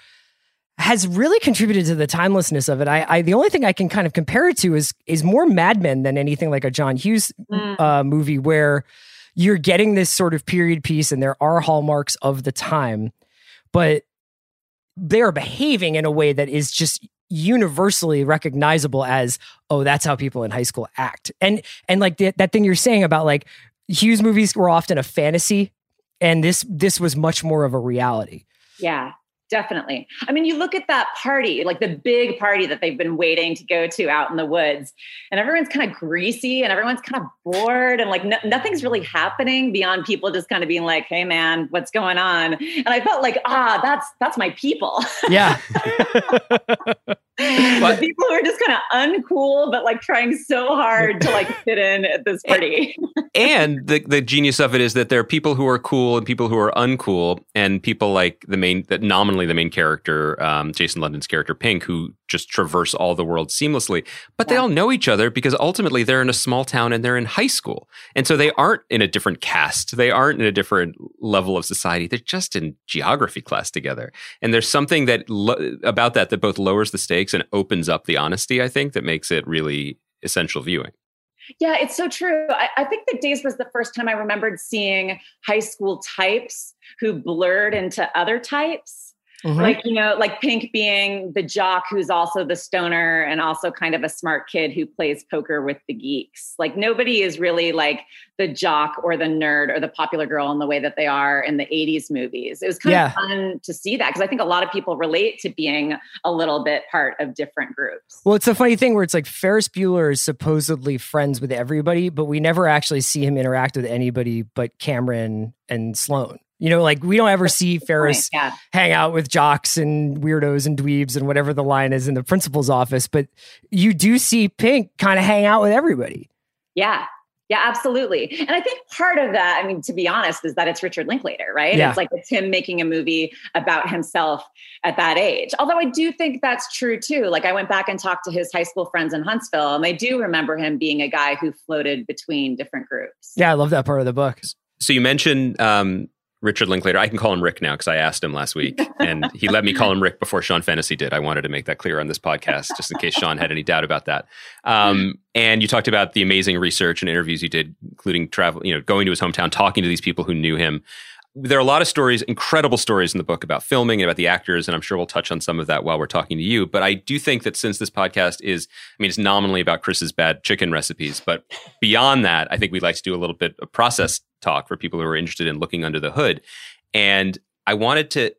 has really contributed to the timelessness of it. I, I the only thing I can kind of compare it to is is more Mad Men than anything like a John Hughes Mm. uh, movie where you're getting this sort of period piece and there are hallmarks of the time, but they are behaving in a way that is just universally recognizable as oh that's how people in high school act and and like that thing you're saying about like Hughes movies were often a fantasy, and this this was much more of a reality. Yeah. Definitely. I mean, you look at that party, like the big party that they've been waiting to go to out in the woods, and everyone's kind of greasy and everyone's kind of bored, and like no, nothing's really happening beyond people just kind of being like, "Hey, man, what's going on?" And I felt like, ah, that's that's my people. Yeah. the people who are just kind of uncool, but like trying so hard to like fit in at this party. and the the genius of it is that there are people who are cool and people who are uncool, and people like the main that nominally the main character, um, Jason London's character Pink, who just traverse all the world seamlessly. But they all know each other because ultimately they're in a small town and they're in high school, and so they aren't in a different caste. They aren't in a different level of society. They're just in geography class together. And there's something that lo- about that that both lowers the stakes and opens up the honesty. I think that makes it really essential viewing. Yeah, it's so true. I, I, think that Dazed was the first time I remembered seeing high school types who blurred into other types. Mm-hmm. Like, you know, like Pink being the jock who's also the stoner and also kind of a smart kid who plays poker with the geeks. Like, nobody is really like the jock or the nerd or the popular girl in the way that they are in the 80s movies. It was kind yeah. of fun to see that because I think a lot of people relate to being a little bit part of different groups. Well, it's a funny thing where it's like Ferris Bueller is supposedly friends with everybody, but we never actually see him interact with anybody but Cameron and Sloane. You know, like we don't ever see Ferris yeah. hang out with jocks and weirdos and dweebs and whatever the line is in the principal's office, but you do see Pink kind of hang out with everybody. Yeah. Yeah, absolutely. And I think part of that, I mean, to be honest, is that it's Richard Linklater, right? Yeah. It's like it's him making a movie about himself at that age. Although I do think that's true too. Like I went back and talked to his high school friends in Huntsville, and they do remember him being a guy who floated between different groups. Yeah, I love that part of the book. So you mentioned um, Richard Linklater. I can call him Rick now because I asked him last week, and he let me call him Rick before Sean Fennessy did. I wanted to make that clear on this podcast, just in case Sean had any doubt about that. Um, and you talked about the amazing research and interviews you did, including travel, you know, going to his hometown, talking to these people who knew him. There are a lot of stories, incredible stories in the book about filming and about the actors, and I'm sure we'll touch on some of that while we're talking to you. But I do think that since this podcast is, I mean, it's nominally about Chris's bad chicken recipes, but beyond that, I think we'd like to do a little bit of process talk for people who are interested in looking under the hood. And I wanted to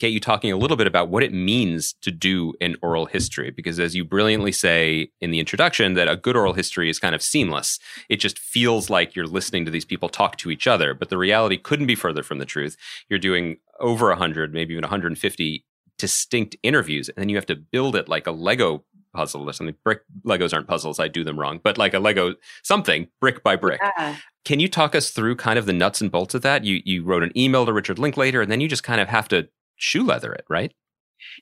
get you talking a little bit about what it means to do an oral history because as you brilliantly say in the introduction that a good oral history is kind of seamless it just feels like you're listening to these people talk to each other but the reality couldn't be further from the truth you're doing over 100 maybe even 150 distinct interviews and then you have to build it like a lego puzzle or something. Brick Legos aren't puzzles. I do them wrong, but like a Lego something brick by brick. Yeah. Can you talk us through kind of the nuts and bolts of that? You you wrote an email to Richard Linklater, and then you just kind of have to shoe leather it, right?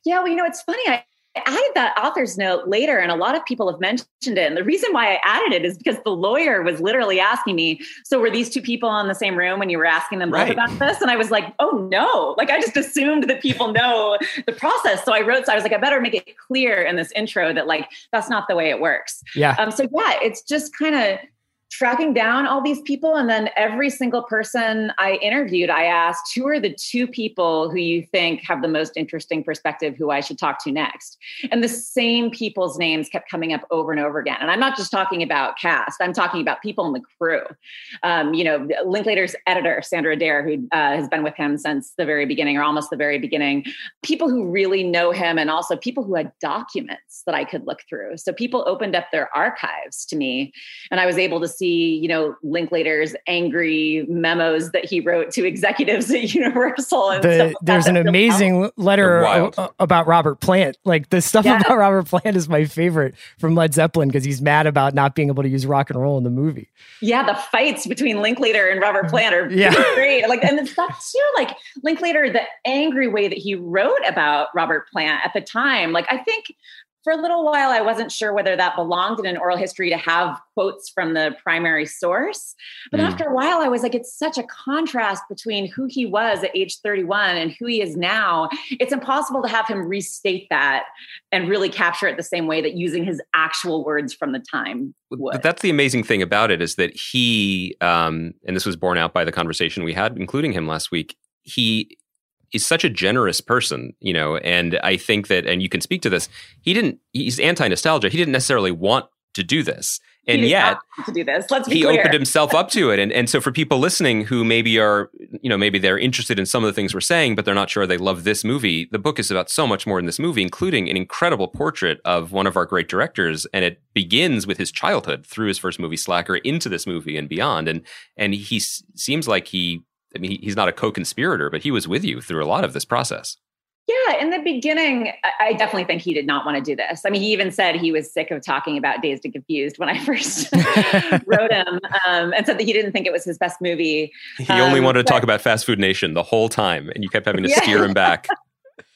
Yeah, well, you know, it's funny. I added that author's note later, and a lot of people have mentioned it. And the reason why I added it is because the lawyer was literally asking me, So were these two people in the same room when you were asking them both about this? And I was like, Oh no. Like I just assumed that people know the process. So I wrote, so I was like, I better make it clear in this intro that like that's not the way it works. Yeah. Um, so yeah, it's just kind of tracking down all these people. And then every single person i interviewed i asked who are the two people who you think have the most interesting perspective who i should talk to next? And the same people's names kept coming up over and over again. And i'm not just talking about cast i'm talking about people in the crew. Um, you know linklater's editor sandra adair who uh, has been with him since the very beginning or almost the very beginning. People who really know him and also people who had documents that i could look through. So people opened up their archives to me and i was able to see, you know, Linklater's angry memos that he wrote to executives at Universal. And the, there's an amazing letter about Robert Plant. Like the stuff yeah. about Robert Plant is my favorite from Led Zeppelin because he's mad about not being able to use rock and roll in the movie. Yeah, the fights between Linklater and Robert mm-hmm. Plant are yeah. great. Like, and it's that too, like Linklater, the angry way that he wrote about Robert Plant at the time. Like, I think for a little while, I wasn't sure whether that belonged in an oral history to have quotes from the primary source. But mm. after a while, I was like, it's such a contrast between who he was at age 31 and who he is now. It's impossible to have him restate that and really capture it the same way that using his actual words from the time would. But that's the amazing thing about it is that he, um, and this was borne out by the conversation we had, including him last week, he is such a generous person, you know, and I think that, and you can speak to this, he didn't, he's anti nostalgia. He didn't necessarily want to do this. and yet to do this. Let's be he clear. opened himself up to it and and so for people listening who maybe are you know maybe they're interested in some of the things we're saying but they're not sure they love this movie the book is about so much more in this movie including an incredible portrait of one of our great directors and it begins with his childhood through his first movie slacker into this movie and beyond and and he s- seems like he I mean, he- he's not a co-conspirator, but he was with you through a lot of this process. Yeah, in the beginning, I- definitely think he did not want to do this. I mean, he even said he was sick of talking about Dazed and Confused when I first wrote him, um, and said that he didn't think it was his best movie. He only Um, wanted to but- talk about Fast Food Nation the whole time, and you kept having to Yeah. steer him back.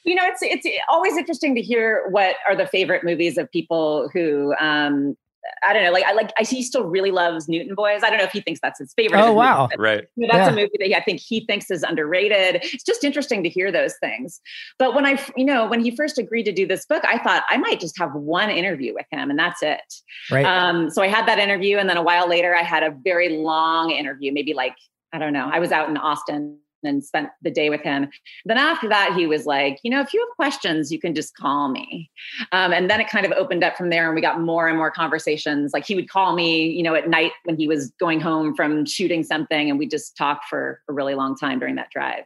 You know, it's it's always interesting to hear what are the favorite movies of people who. Um, I don't know. Like I like. I he still really loves Newton Boys. I don't know if he thinks that's his favorite. Oh wow. movies, but right. You know, that's Yeah. a movie that he, I think he thinks is underrated. It's just interesting to hear those things. But when I, you know, when he first agreed to do this book, I thought I might just have one interview with him and that's it. Right. Um, so I had that interview, and then a while later, I had a very long interview, maybe like I don't know. I was out in Austin and spent the day with him. Then after that, he was like, you know, if you have questions, you can just call me. Um, and then it kind of opened up from there, and we got more and more conversations. Like he would call me, you know, at night when he was going home from shooting something, and we just talked for a really long time during that drive.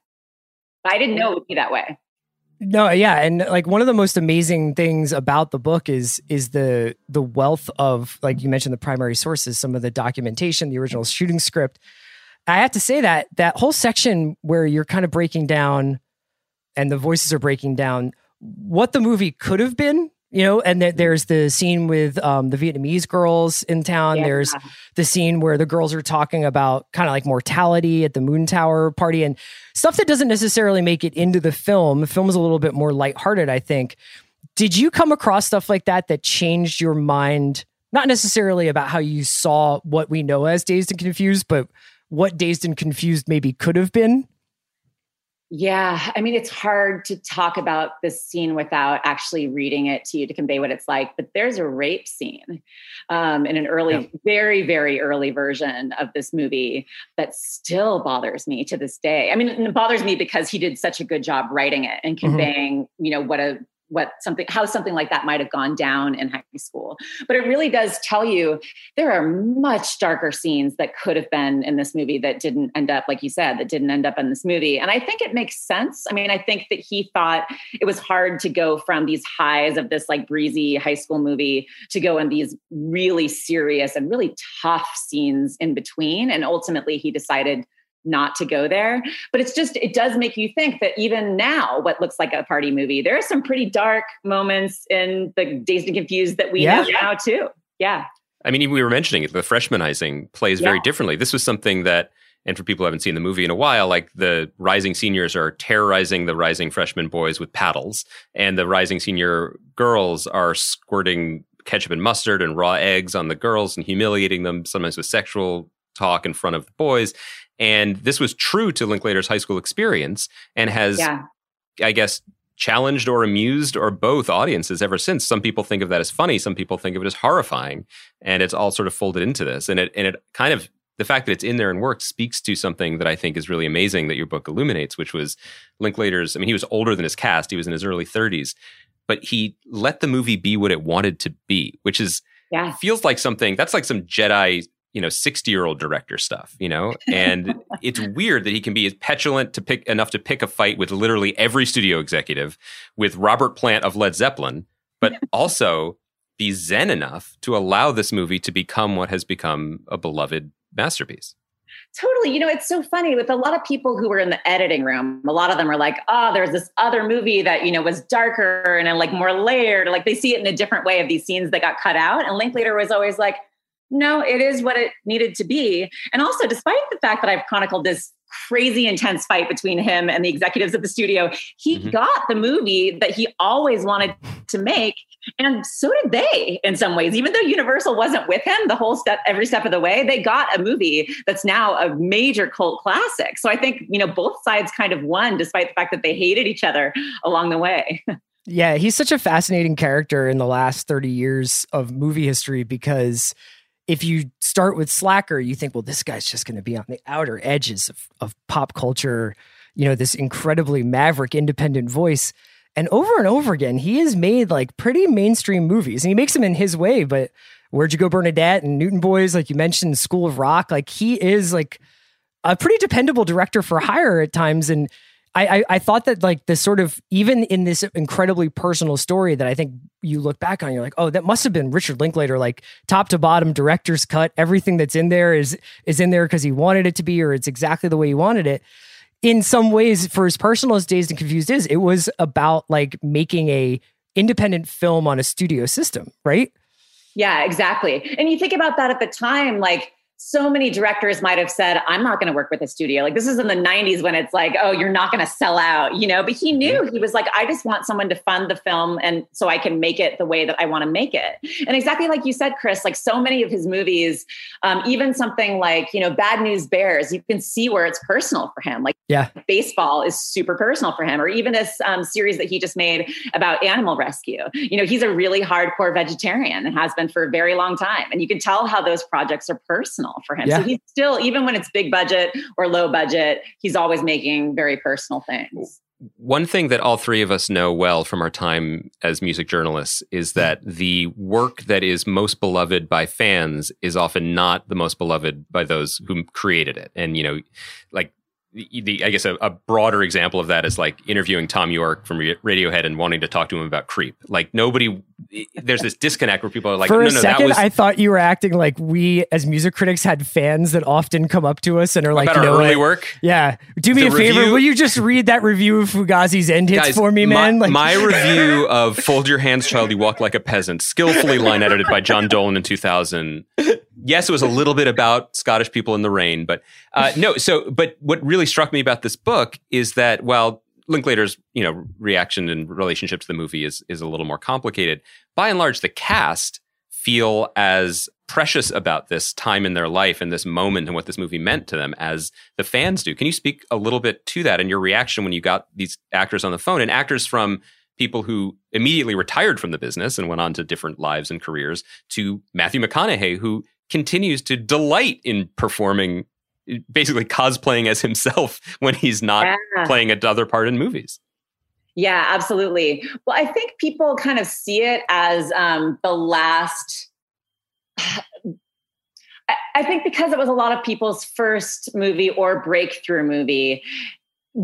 But I didn't know it would be that way. No, yeah, and like one of the most amazing things about the book is is the the wealth of like you mentioned the primary sources, some of the documentation, the original shooting script. I have to say that that whole section where you're kind of breaking down and the voices are breaking down what the movie could have been, you know, and that there's the scene with um, the Vietnamese girls in town. Yeah. There's the scene where the girls are talking about kind of like mortality at the Moon Tower party and stuff that doesn't necessarily make it into the film. The film is a little bit more lighthearted, I think. Did you come across stuff like that that changed your mind? Not necessarily about how you saw what we know as Dazed and Confused, but what Dazed and Confused maybe could have been? Yeah, I mean, it's hard to talk about this scene without actually reading it to you to convey what it's like. But there's a rape scene um, in an early, Yeah. very, very early version of this movie that still bothers me to this day. I mean, it bothers me because he did such a good job writing it and conveying, you know, what a what something how something like that might have gone down in high school. But it really does tell you there are much darker scenes that could have been in this movie that didn't end up like you said that didn't end up in this movie. And i think it makes sense. I mean i think that he thought it was hard to go from these highs of this like breezy high school movie to go in these really serious and really tough scenes in between. And ultimately he decided not to go there. But it's just, it does make you think that even now, what looks like a party movie, there are some pretty dark moments in the Dazed and Confused that we Yeah. know now too. Yeah. I mean, even we were mentioning it. The freshmanizing plays very differently. This was something that, and for people who haven't seen the movie in a while, like the rising seniors are terrorizing the rising freshman boys with paddles, and the rising senior girls are squirting ketchup and mustard and raw eggs on the girls and humiliating them, sometimes with sexual talk in front of the boys. And this was true to Linklater's high school experience and has Yeah. I guess, challenged or amused or both audiences ever since. Some people think of that as funny, some people think of it as horrifying, and it's all sort of folded into this. And it and it kind of the fact that it's in there and works speaks to something that I think is really amazing that your book illuminates, which was Linklater's. I mean, he was older than his cast; he was in his early 30s, but he let the movie be what it wanted to be, which is Yeah. feels like something that's like some Jedi, you know, 60 year old director stuff, you know? And it's weird that he can be as petulant to pick enough to pick a fight with literally every studio executive, with Robert Plant of Led Zeppelin, but also be zen enough to allow this movie to become what has become a beloved masterpiece. Totally. You know, it's so funny with a lot of people who were in the editing room. A lot of them are like, oh, there's this other movie that, you know, was darker and like more layered. Like they see it in a different way of these scenes that got cut out. And Linklater was always like, no, it is what it needed to be. And also, despite the fact that I've chronicled this crazy intense fight between him and the executives of the studio, he Mhm. got the movie that he always wanted to make. And so did they in some ways. Even though Universal wasn't with him the whole step, every step of the way, they got a movie that's now a major cult classic. So I think, you know, both sides kind of won despite the fact that they hated each other along the way. Yeah, he's such a fascinating character in the last 30 years of movie history because if you start with Slacker, you think, well, this guy's just going to be on the outer edges of, of pop culture, you know, this incredibly maverick independent voice. And over and over again, he has made like pretty mainstream movies and he makes them in his way. But Where'd You Go Bernadette and Newton Boys, like you mentioned, School of Rock. Like he is like a pretty dependable director for hire at times. And I, I, I thought that like this sort of even in this incredibly personal story that I think you look back on, you're like, oh, that must have been Richard Linklater, like top to bottom, director's cut. Everything that's in there is is in there because he wanted it to be, or it's exactly the way he wanted it. In some ways, for as personal as Dazed and Confused is, it was about like making a independent film on a studio system, right? Yeah, exactly. And you think about that at the time, like so many directors might have said, I'm not going to work with a studio. Like this is in the 90s when it's like, oh, you're not going to sell out, you know? But he knew mm-hmm. he was like, I just want someone to fund the film and so I can make it the way that I want to make it. And exactly like you said, Chris, like so many of his movies, um, even something like, you know, Bad News Bears, you can see where it's personal for him. Like yeah, baseball is super personal for him. Or even this um, series that he just made about animal rescue. You know, he's a really hardcore vegetarian and has been for a very long time. And you can tell how those projects are personal personal for him. Yeah. So he's still, even when it's big budget or low budget, he's always making very personal things. One thing that all three of us know well from our time as music journalists is hmm. that the work that is most beloved by fans is often not the most beloved by those who created it. And, you know, like the, I guess a, a, broader example of that is like interviewing Thom Yorke from Radiohead and wanting to talk to him about Creep. Like nobody, there's this disconnect where people are like, for no, a no, second, was, I thought you were acting like we as music critics had fans that often come up to us and are like, about you know, early like, work. Yeah, do me the a favor. Review, will you just read that review of Fugazi's end hits guys, for me, man? My, like, my review of "Fold Your Hands, Child, You Walk Like a Peasant," skillfully line edited by Jon Dolan in 2000 yes, it was a little bit about Scottish people in the rain, but uh, no. So, but what really struck me about this book is that while Linklater's you know reaction and relationship to the movie is is a little more complicated, by and large, the cast feel as precious about this time in their life and this moment and what this movie meant to them as the fans do. Can you speak a little bit to that and your reaction when you got these actors on the phone and actors from people who immediately retired from the business and went on to different lives and careers to Matthew McConaughey, who continues to delight in performing basically cosplaying as himself when he's not yeah. playing another part in movies yeah absolutely well i think people kind of see it as um, the last I think because it was a lot of people's first movie or breakthrough movie,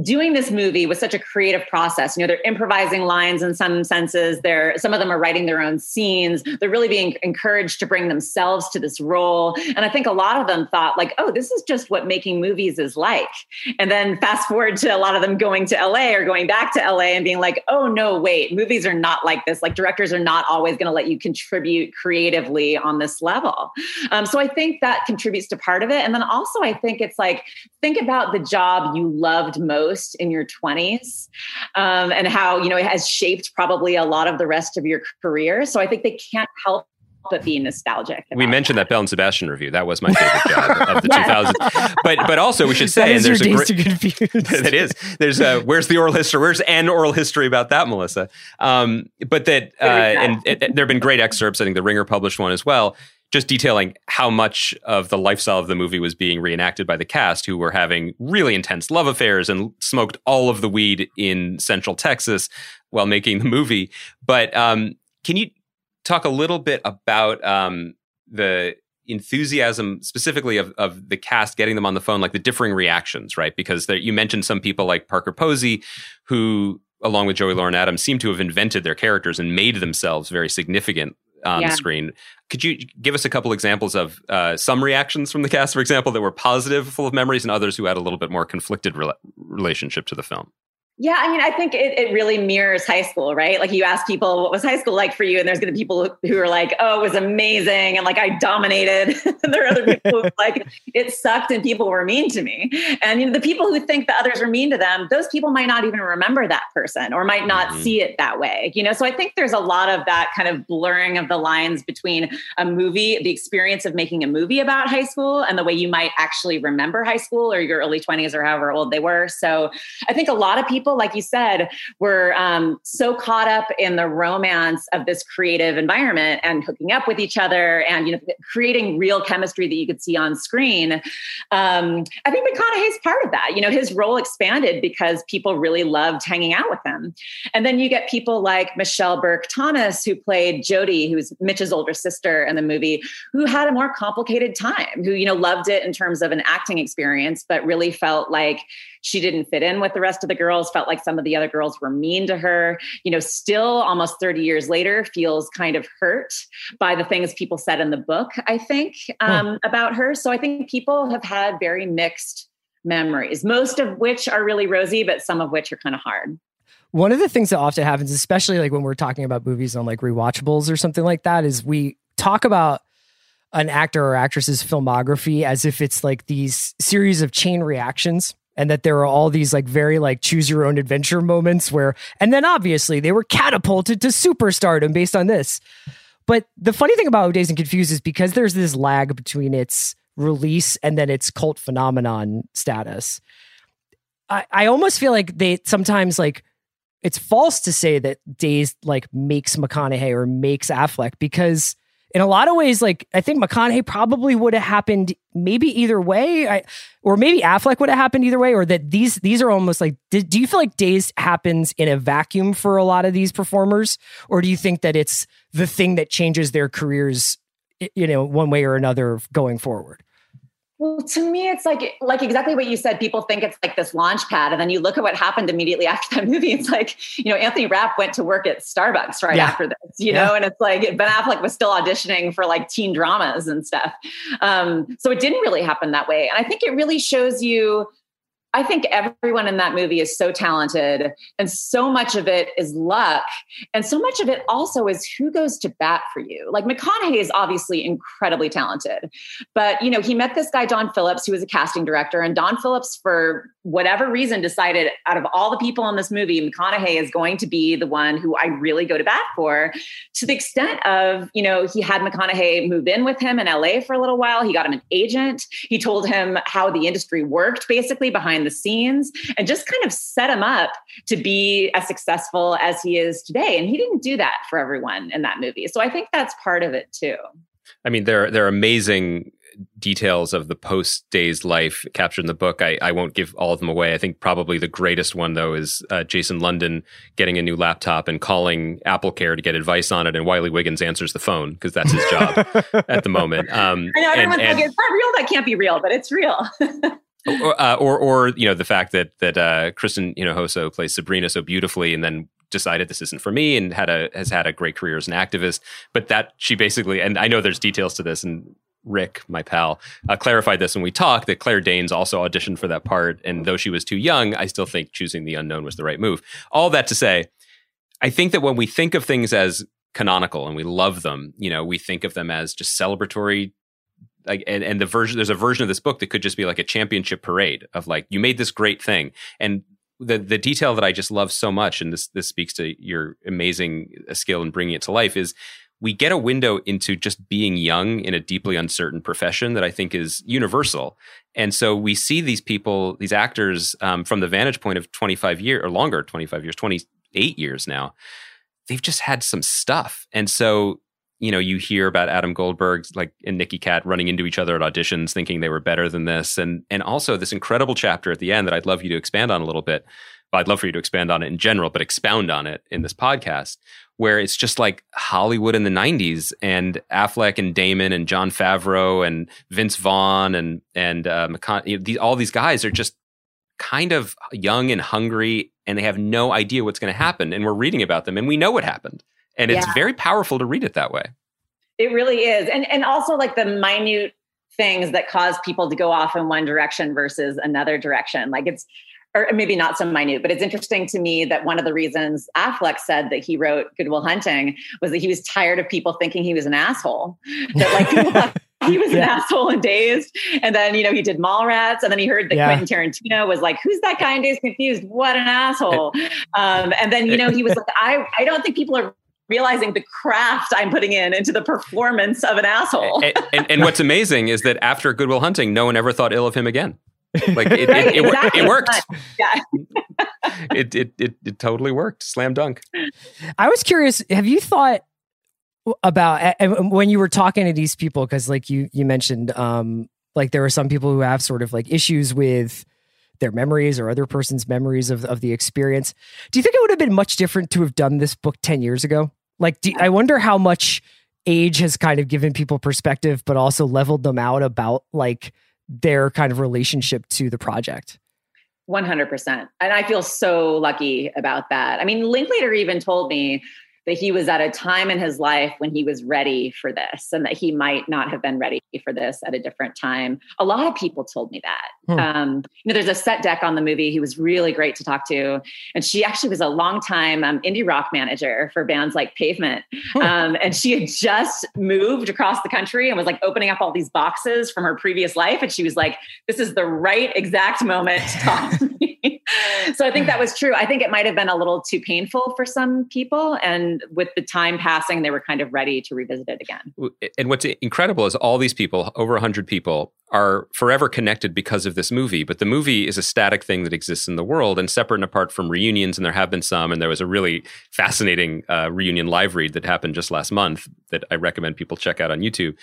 doing this movie was such a creative process. You know, they're improvising lines in some senses. They're some of them are writing their own scenes. They're really being encouraged to bring themselves to this role. And I think a lot of them thought like, "Oh, this is just what making movies is like." And then fast forward to a lot of them going to LA or going back to LA and being like, "Oh no, wait, movies are not like this. Like directors are not always going to let you contribute creatively on this level." Um, so I think that contributes to part of it. And then also I think it's like think about the job you loved most most in your 20s um, and how you know it has shaped probably a lot of the rest of your career so i think they can't help but be nostalgic. We mentioned that. that Belle and Sebastian review. That was my favorite job of the 2000s. But but also we should say, that and there's a great. that is. There's a where's the oral history? Where's an oral history about that, Melissa? Um, but that uh, and it, there have been great excerpts. I think the Ringer published one as well just detailing how much of the lifestyle of the movie was being reenacted by the cast who were having really intense love affairs and smoked all of the weed in central texas while making the movie. But um, can you talk a little bit about um, the enthusiasm specifically of, of the cast getting them on the phone like the differing reactions right? Because there, you mentioned some people like parker posey who along with joey lauren adams seem to have invented their characters and made themselves very significant on yeah. the screen. Could you give us a couple examples of uh, some reactions from the cast, for example, that were positive, full of memories, and others who had a little bit more conflicted re- relationship to the film? Yeah, I mean, I think it, it really mirrors high school, right? Like you ask people, what was high school like for you? And there's going to be people who are like, oh, it was amazing. And like, I dominated. and there are other people who like, it sucked and people were mean to me. And you know, the people who think the others were mean to them, those people might not even remember that person or might not mm-hmm. see it that way. You know, so I think there's a lot of that kind of blurring of the lines between a movie, the experience of making a movie about high school and the way you might actually remember high school or your early 20s or however old they were. So I think a lot of people people, like you said, were um, so caught up in the romance of this creative environment and hooking up with each other and you know creating real chemistry that you could see on screen. Um, I think McConaughey's part of that. You know, his role expanded because people really loved hanging out with him. And then you get people like Michelle Burke Thomas, who played Jody, who's Mitch's older sister in the movie, who had a more complicated time, who, you know, loved it in terms of an acting experience, but really felt like she didn't fit in with the rest of the girls, felt like some of the other girls were mean to her, you know, still almost 30 years later feels kind of hurt by the things people said in the book, I think, um, hmm. about her. So I think people have had very mixed memories, most of which are really rosy, but some of which are kind of hard. One of the things that often happens, especially like when we're talking about movies on like rewatchables or something like that, is we talk about an actor or actress's filmography as if it's like these series of chain reactions and that there are all these like very like choose your own adventure moments where and then obviously they were catapulted to superstardom based on this. But the funny thing about dazed and confused is because there's this lag between its release and then its cult phenomenon status i i almost feel like they sometimes like it's false to say that dazed like makes mcconaughey or makes affleck because in a lot of ways, like I think McConaughey probably would have happened maybe either way, I, or maybe Affleck would have happened either way, or that these these are almost like. Do, do you feel like Dazed happens in a vacuum for a lot of these performers, or do you think that it's the thing that changes their careers, you know, one way or another going forward? Well, to me, it's like like exactly what you said. People think it's like this launch pad, and then you look at what happened immediately after that movie. It's like you know Anthony Rapp went to work at Starbucks right yeah. after this, you yeah. know, and it's like Ben Affleck was still auditioning for like teen dramas and stuff. Um, so it didn't really happen that way, and I think it really shows you I think everyone in that movie is so talented, and so much of it is luck, and so much of it also is who goes to bat for you. Like McConaughey is obviously incredibly talented, but you know he met this guy Don Phillips, who was a casting director, and Don Phillips, for whatever reason, decided out of all the people in this movie, McConaughey is going to be the one who I really go to bat for. To the extent of you know he had McConaughey move in with him in LA for a little while. He got him an agent. He told him how the industry worked, basically behind behind the scenes and just kind of set him up to be as successful as he is today. And he didn't do that for everyone in that movie. So I think that's part of it too. I mean, there there are amazing details of the post Dazed life captured in the book. I, I won't give all of them away. I think probably the greatest one though is uh, Jason London getting a new laptop and calling Apple Care to get advice on it, and Wiley Wiggins answers the phone because that's his job at the moment. Um, I know everyone's and, like, "It's not real. That can't be real," but it's real. or, uh, or, or you know the fact that that uh, Christin Hinojosa plays Sabrina so beautifully, and then decided this isn't for me, and had a has had a great career as an activist. But that she basically, and I know there's details to this, and Rick, my pal, uh, clarified this when we talked that Claire Danes also auditioned for that part, and though she was too young, I still think choosing the unknown was the right move. All that to say, I think that when we think of things as canonical and we love them, you know, we think of them as just celebratory like and, and the version there's a version of this book that could just be like a championship parade of like you made this great thing and the the detail that I just love so much and this this speaks to your amazing uh, skill in bringing it to life is we get a window into just being young in a deeply uncertain profession that I think is universal. And so we see these people, these actors, um, from the vantage point of 25 years or longer, 25 years, 28 years now. They've just had some stuff. And so you know, you hear about Adam Goldberg like and Nicky Katt running into each other at auditions, thinking they were better than this, and and also this incredible chapter at the end that I'd love you to expand on a little bit. Well, I'd love for you to expand on it in general, but expound on it in this podcast, where it's just like Hollywood in the '90s, and Affleck and Damon and Jon Favreau and Vince Vaughn and and uh, McCon- you know, these, all these guys are just kind of young and hungry, and they have no idea what's going to happen, and we're reading about them, and we know what happened and it's yeah. very powerful to read it that way it really is and and also like the minute things that cause people to go off in one direction versus another direction like it's or maybe not so minute, but it's interesting to me that one of the reasons Affleck said that he wrote Good Will Hunting was that he was tired of people thinking he was an asshole. That like he was yeah. an asshole and dazed. And then, you know, he did Mallrats. And then he heard that yeah. Quentin Tarantino was like, who's that guy in Dazed Confused? What an asshole. Um, and then, you know, he was like, I, I don't think people are realizing the craft I'm putting in into the performance of an asshole. and, and, and, what's amazing is that after Good Will Hunting, no one ever thought ill of him again. Like it, it, it, Exactly. it worked. Yeah. It, it it it totally worked. Slam dunk. I was curious. Have you thought about when you were talking to these people? Because like you you mentioned, um, like there are some people who have sort of like issues with their memories or other person's memories of of the experience. Do you think it would have been much different to have done this book ten years ago? Like, do, I wonder how much age has kind of given people perspective, but also leveled them out about like their kind of relationship to the project. 100%. And I feel so lucky about that. I mean, Linklater even told me that he was at a time in his life when he was ready for this and that he might not have been ready for this at a different time. A lot of people told me that. Hmm. Um, you know, there's a set deck on the movie. He was really great to talk to. And she actually was a long time um, indie rock manager for bands like Pavement. Um, and she had just moved across the country and was like opening up all these boxes from her previous life. And she was like, this is the right exact moment to talk to me. so I think that was true. I think it might have been a little too painful for some people. And with the time passing, they were kind of ready to revisit it again. And what's incredible is all these people, over 100 people, are forever connected because of this movie. But the movie is a static thing that exists in the world and separate and apart from reunions. And there have been some. And there was a really fascinating uh, reunion live read that happened just last month that I recommend people check out on YouTube.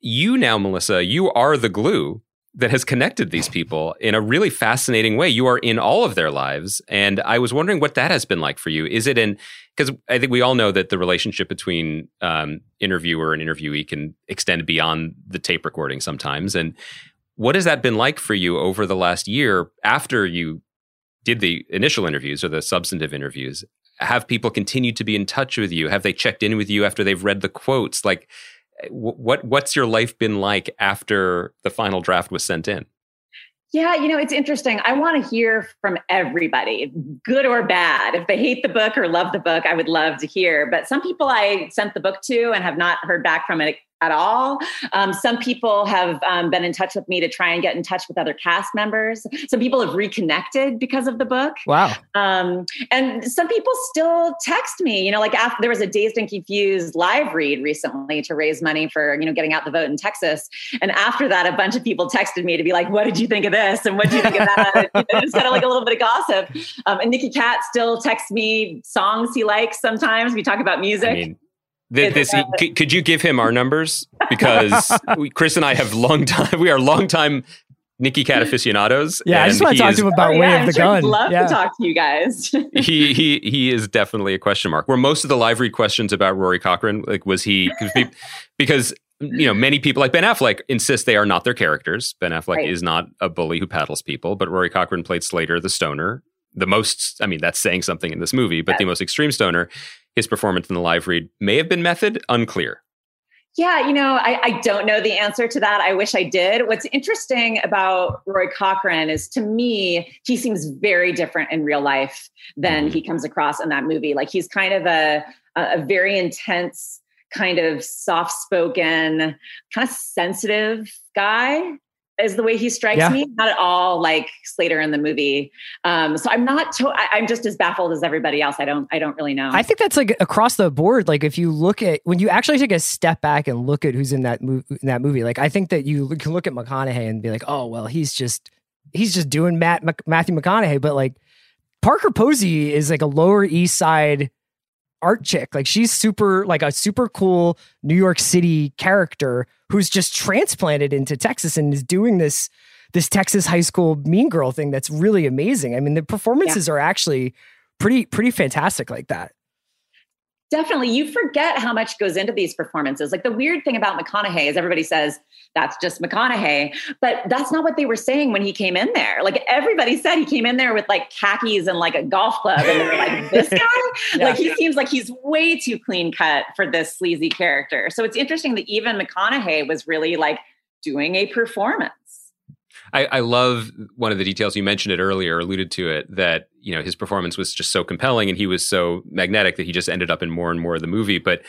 You now, Melissa, you are the glue that has connected these people in a really fascinating way. You are in all of their lives. And I was wondering what that has been like for you. Is it in, because I think we all know that the relationship between um, interviewer and interviewee can extend beyond the tape recording sometimes. And what has that been like for you over the last year after you did the initial interviews or the substantive interviews? Have people continued to be in touch with you? Have they checked in with you after they've read the quotes? Like, what what's your life been like after the final draft was sent in? Yeah, you know, it's interesting. I want to hear from everybody, good or bad. If they hate the book or love the book, I would love to hear. But some people I sent the book to and have not heard back from it at all. Um, some people have um, been in touch with me to try and get in touch with other cast members. Some people have reconnected because of the book. Wow. Um, and some people still text me, you know, like after there was a Dazed and Confused live read recently to raise money for, you know, getting out the vote in Texas. And after that, a bunch of people texted me to be like, what did you think of this? And what did you think of that? You know, it's kind of like a little bit of gossip. Um, and Nicky Katt still texts me songs he likes sometimes. We talk about music. I mean, th- this, uh, c- could you give him our numbers? Because we, Chris and I have long time, we are long time Nicky Katt aficionados. Yeah, I just want to talk is- to him about Oh, Way yeah, of the sure Gun. I'd love yeah. to talk to you guys. he he he is definitely a question mark. Where most of the live read questions about Rory Cochrane, like was he 'cause because you know many people like Ben Affleck insist they are not their characters. Ben Affleck Right. is not a bully who paddles people, but Rory Cochrane played Slater, the stoner, the most. I mean, that's saying something in this movie, but the most extreme stoner. His performance in the live read may have been method, unclear. Yeah, you know, I, I don't know the answer to that. I wish I did. What's interesting about Roy Cochrane is to me, he seems very different in real life than mm-hmm. he comes across in that movie. Like he's kind of a, a very intense, kind of soft spoken, kind of sensitive guy. Is the way he strikes Yeah. me, not at all like Slater in the movie. Um, so I'm not. To- I, I'm just as baffled as everybody else. I don't. I don't really know. I think that's like across the board. Like if you look at when you actually take a step back and look at who's in that movie, in that movie, like I think that you can look at McConaughey and be like, oh well, he's just he's just doing Matt Mc- Matthew McConaughey, but like Parker Posey is like a Lower East Side art chick. Like she's super like a super cool New York City character who's just transplanted into Texas and is doing this this Texas high school mean girl thing that's really amazing. I mean, the performances are actually pretty pretty fantastic like that. Definitely. You forget how much goes into these performances. Like the weird thing about McConaughey is everybody says that's just McConaughey, but that's not what they were saying when he came in there. Like everybody said he came in there with like khakis and like a golf club and they were like, this guy? Yeah. Like he seems like he's way too clean cut for this sleazy character. So it's interesting that even McConaughey was really like doing a performance. I, I love one of the details you mentioned it earlier, alluded to it, that you know his performance was just so compelling and he was so magnetic that he just ended up in more and more of the movie. But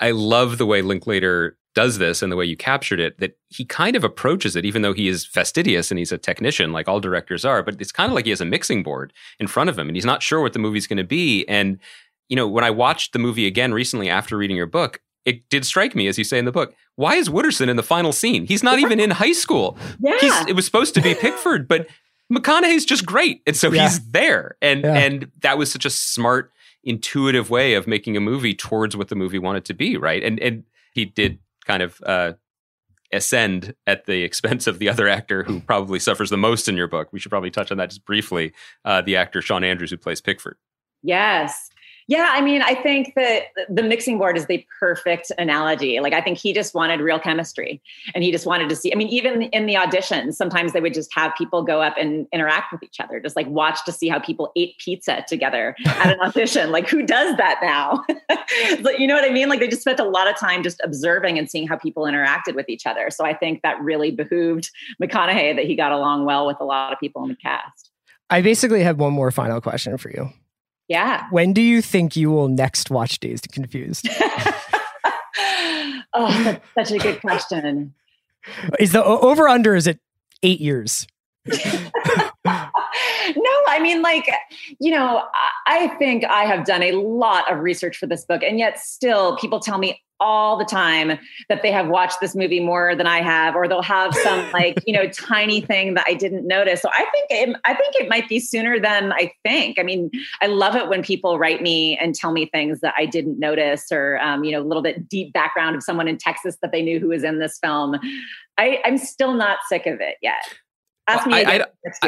I love the way Linklater does this and the way you captured it. That he kind of approaches it, even though he is fastidious and he's a technician, like all directors are. But it's kind of like he has a mixing board in front of him, and he's not sure what the movie's going to be. And you know, when I watched the movie again recently after reading your book, it did strike me, as you say in the book, why is Wooderson in the final scene? He's not even in high school. Yeah. He's, it was supposed to be Pickford, but McConaughey's just great. And so Yeah. he's there. And Yeah. and that was such a smart, intuitive way of making a movie towards what the movie wanted to be, right? And and he did kind of uh ascend at the expense of the other actor who probably suffers the most in your book. We should probably touch on that just briefly. Uh, the actor Sean Andrews who plays Pickford. Yes. Yeah, I mean, I think that the mixing board is the perfect analogy. Like, I think he just wanted real chemistry and he just wanted to see. I mean, even in the auditions, sometimes they would just have people go up and interact with each other, just like watch to see how people ate pizza together at an audition. Like, who does that now? But you know what I mean? Like, they just spent a lot of time just observing and seeing how people interacted with each other. So I think that really behooved McConaughey that he got along well with a lot of people in the cast. I basically have one more final question for you. Yeah. When do you think you will next watch Dazed and Confused? oh, that's such a good question. Is the over under is it eight years? no, I mean, like, you know, I think I have done a lot of research for this book, and yet still people tell me all the time that they have watched this movie more than I have, or they'll have some like, you know, tiny thing that I didn't notice. So I think it, I think it might be sooner than I think. I mean, I love it when people write me and tell me things that I didn't notice, or um, you know, a little bit deep background of someone in Texas that they knew who was in this film. I, I'm still not sick of it yet. Ask Well, me I- again I- next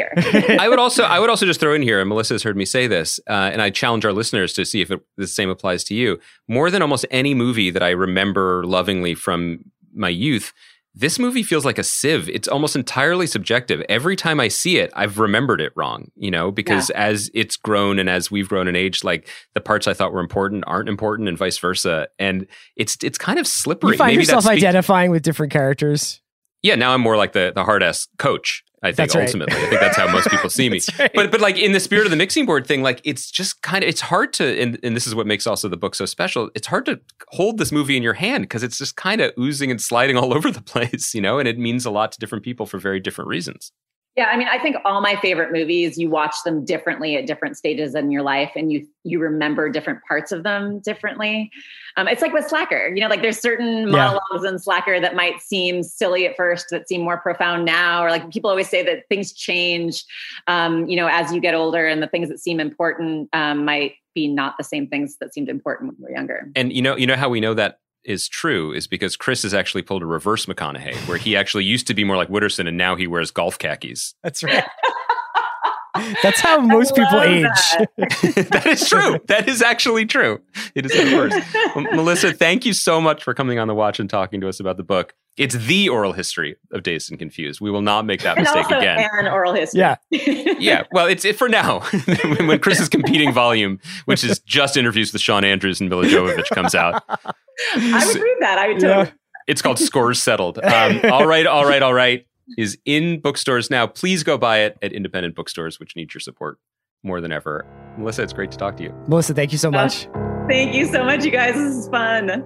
year. I would also I would also just throw in here, and Melissa has heard me say this, uh, and I challenge our listeners to see if it, the same applies to you. More than almost any movie that I remember lovingly from my youth, this movie feels like a sieve. It's almost entirely subjective. Every time I see it, I've remembered it wrong, you know, because as it's grown and as we've grown in age, like the parts I thought were important aren't important, and vice versa. And it's it's kind of slippery. You find Maybe yourself identifying with different characters. yeah, now I'm more like the the hard ass coach. I think That's right. ultimately, I think that's how most people see me. Right. But but like in the spirit of the mixing board thing, like it's just kind of it's hard to and, and this is what makes also the book so special. It's hard to hold this movie in your hand because it's just kind of oozing and sliding all over the place, you know, and it means a lot to different people for very different reasons. Yeah, I mean, I think all my favorite movies, you watch them differently at different stages in your life, and you you remember different parts of them differently. Um, it's like with Slacker, you know, like there's certain Yeah. monologues in Slacker that might seem silly at first, that seem more profound now, or like people always say that things change, um, you know, as you get older, and the things that seem important um, might be not the same things that seemed important when we were younger. And you know, you know how we know that is true is because Chris has actually pulled a reverse McConaughey, where he actually used to be more like Wooderson, and now he wears golf khakis. That's right. That's how most people age. that. that is true. That is actually true. It is the worst. Well, Melissa, thank you so much for coming on the watch and talking to us about the book. It's the oral history of Dazed and Confused. We will not make that and mistake also again. an oral history. Yeah. Yeah, well, it's it for now. when when Chris's competing volume, which is just interviews with Sean Andrews and Milla Jovovich, comes out, I would read that. I would Yeah. totally. it's called Scores Settled. Um, all right, all right, all right is in bookstores now. Please go buy it at independent bookstores, which need your support more than ever. Melissa, it's great to talk to you. Melissa, thank you so much. Thank you so much, you guys. This is fun.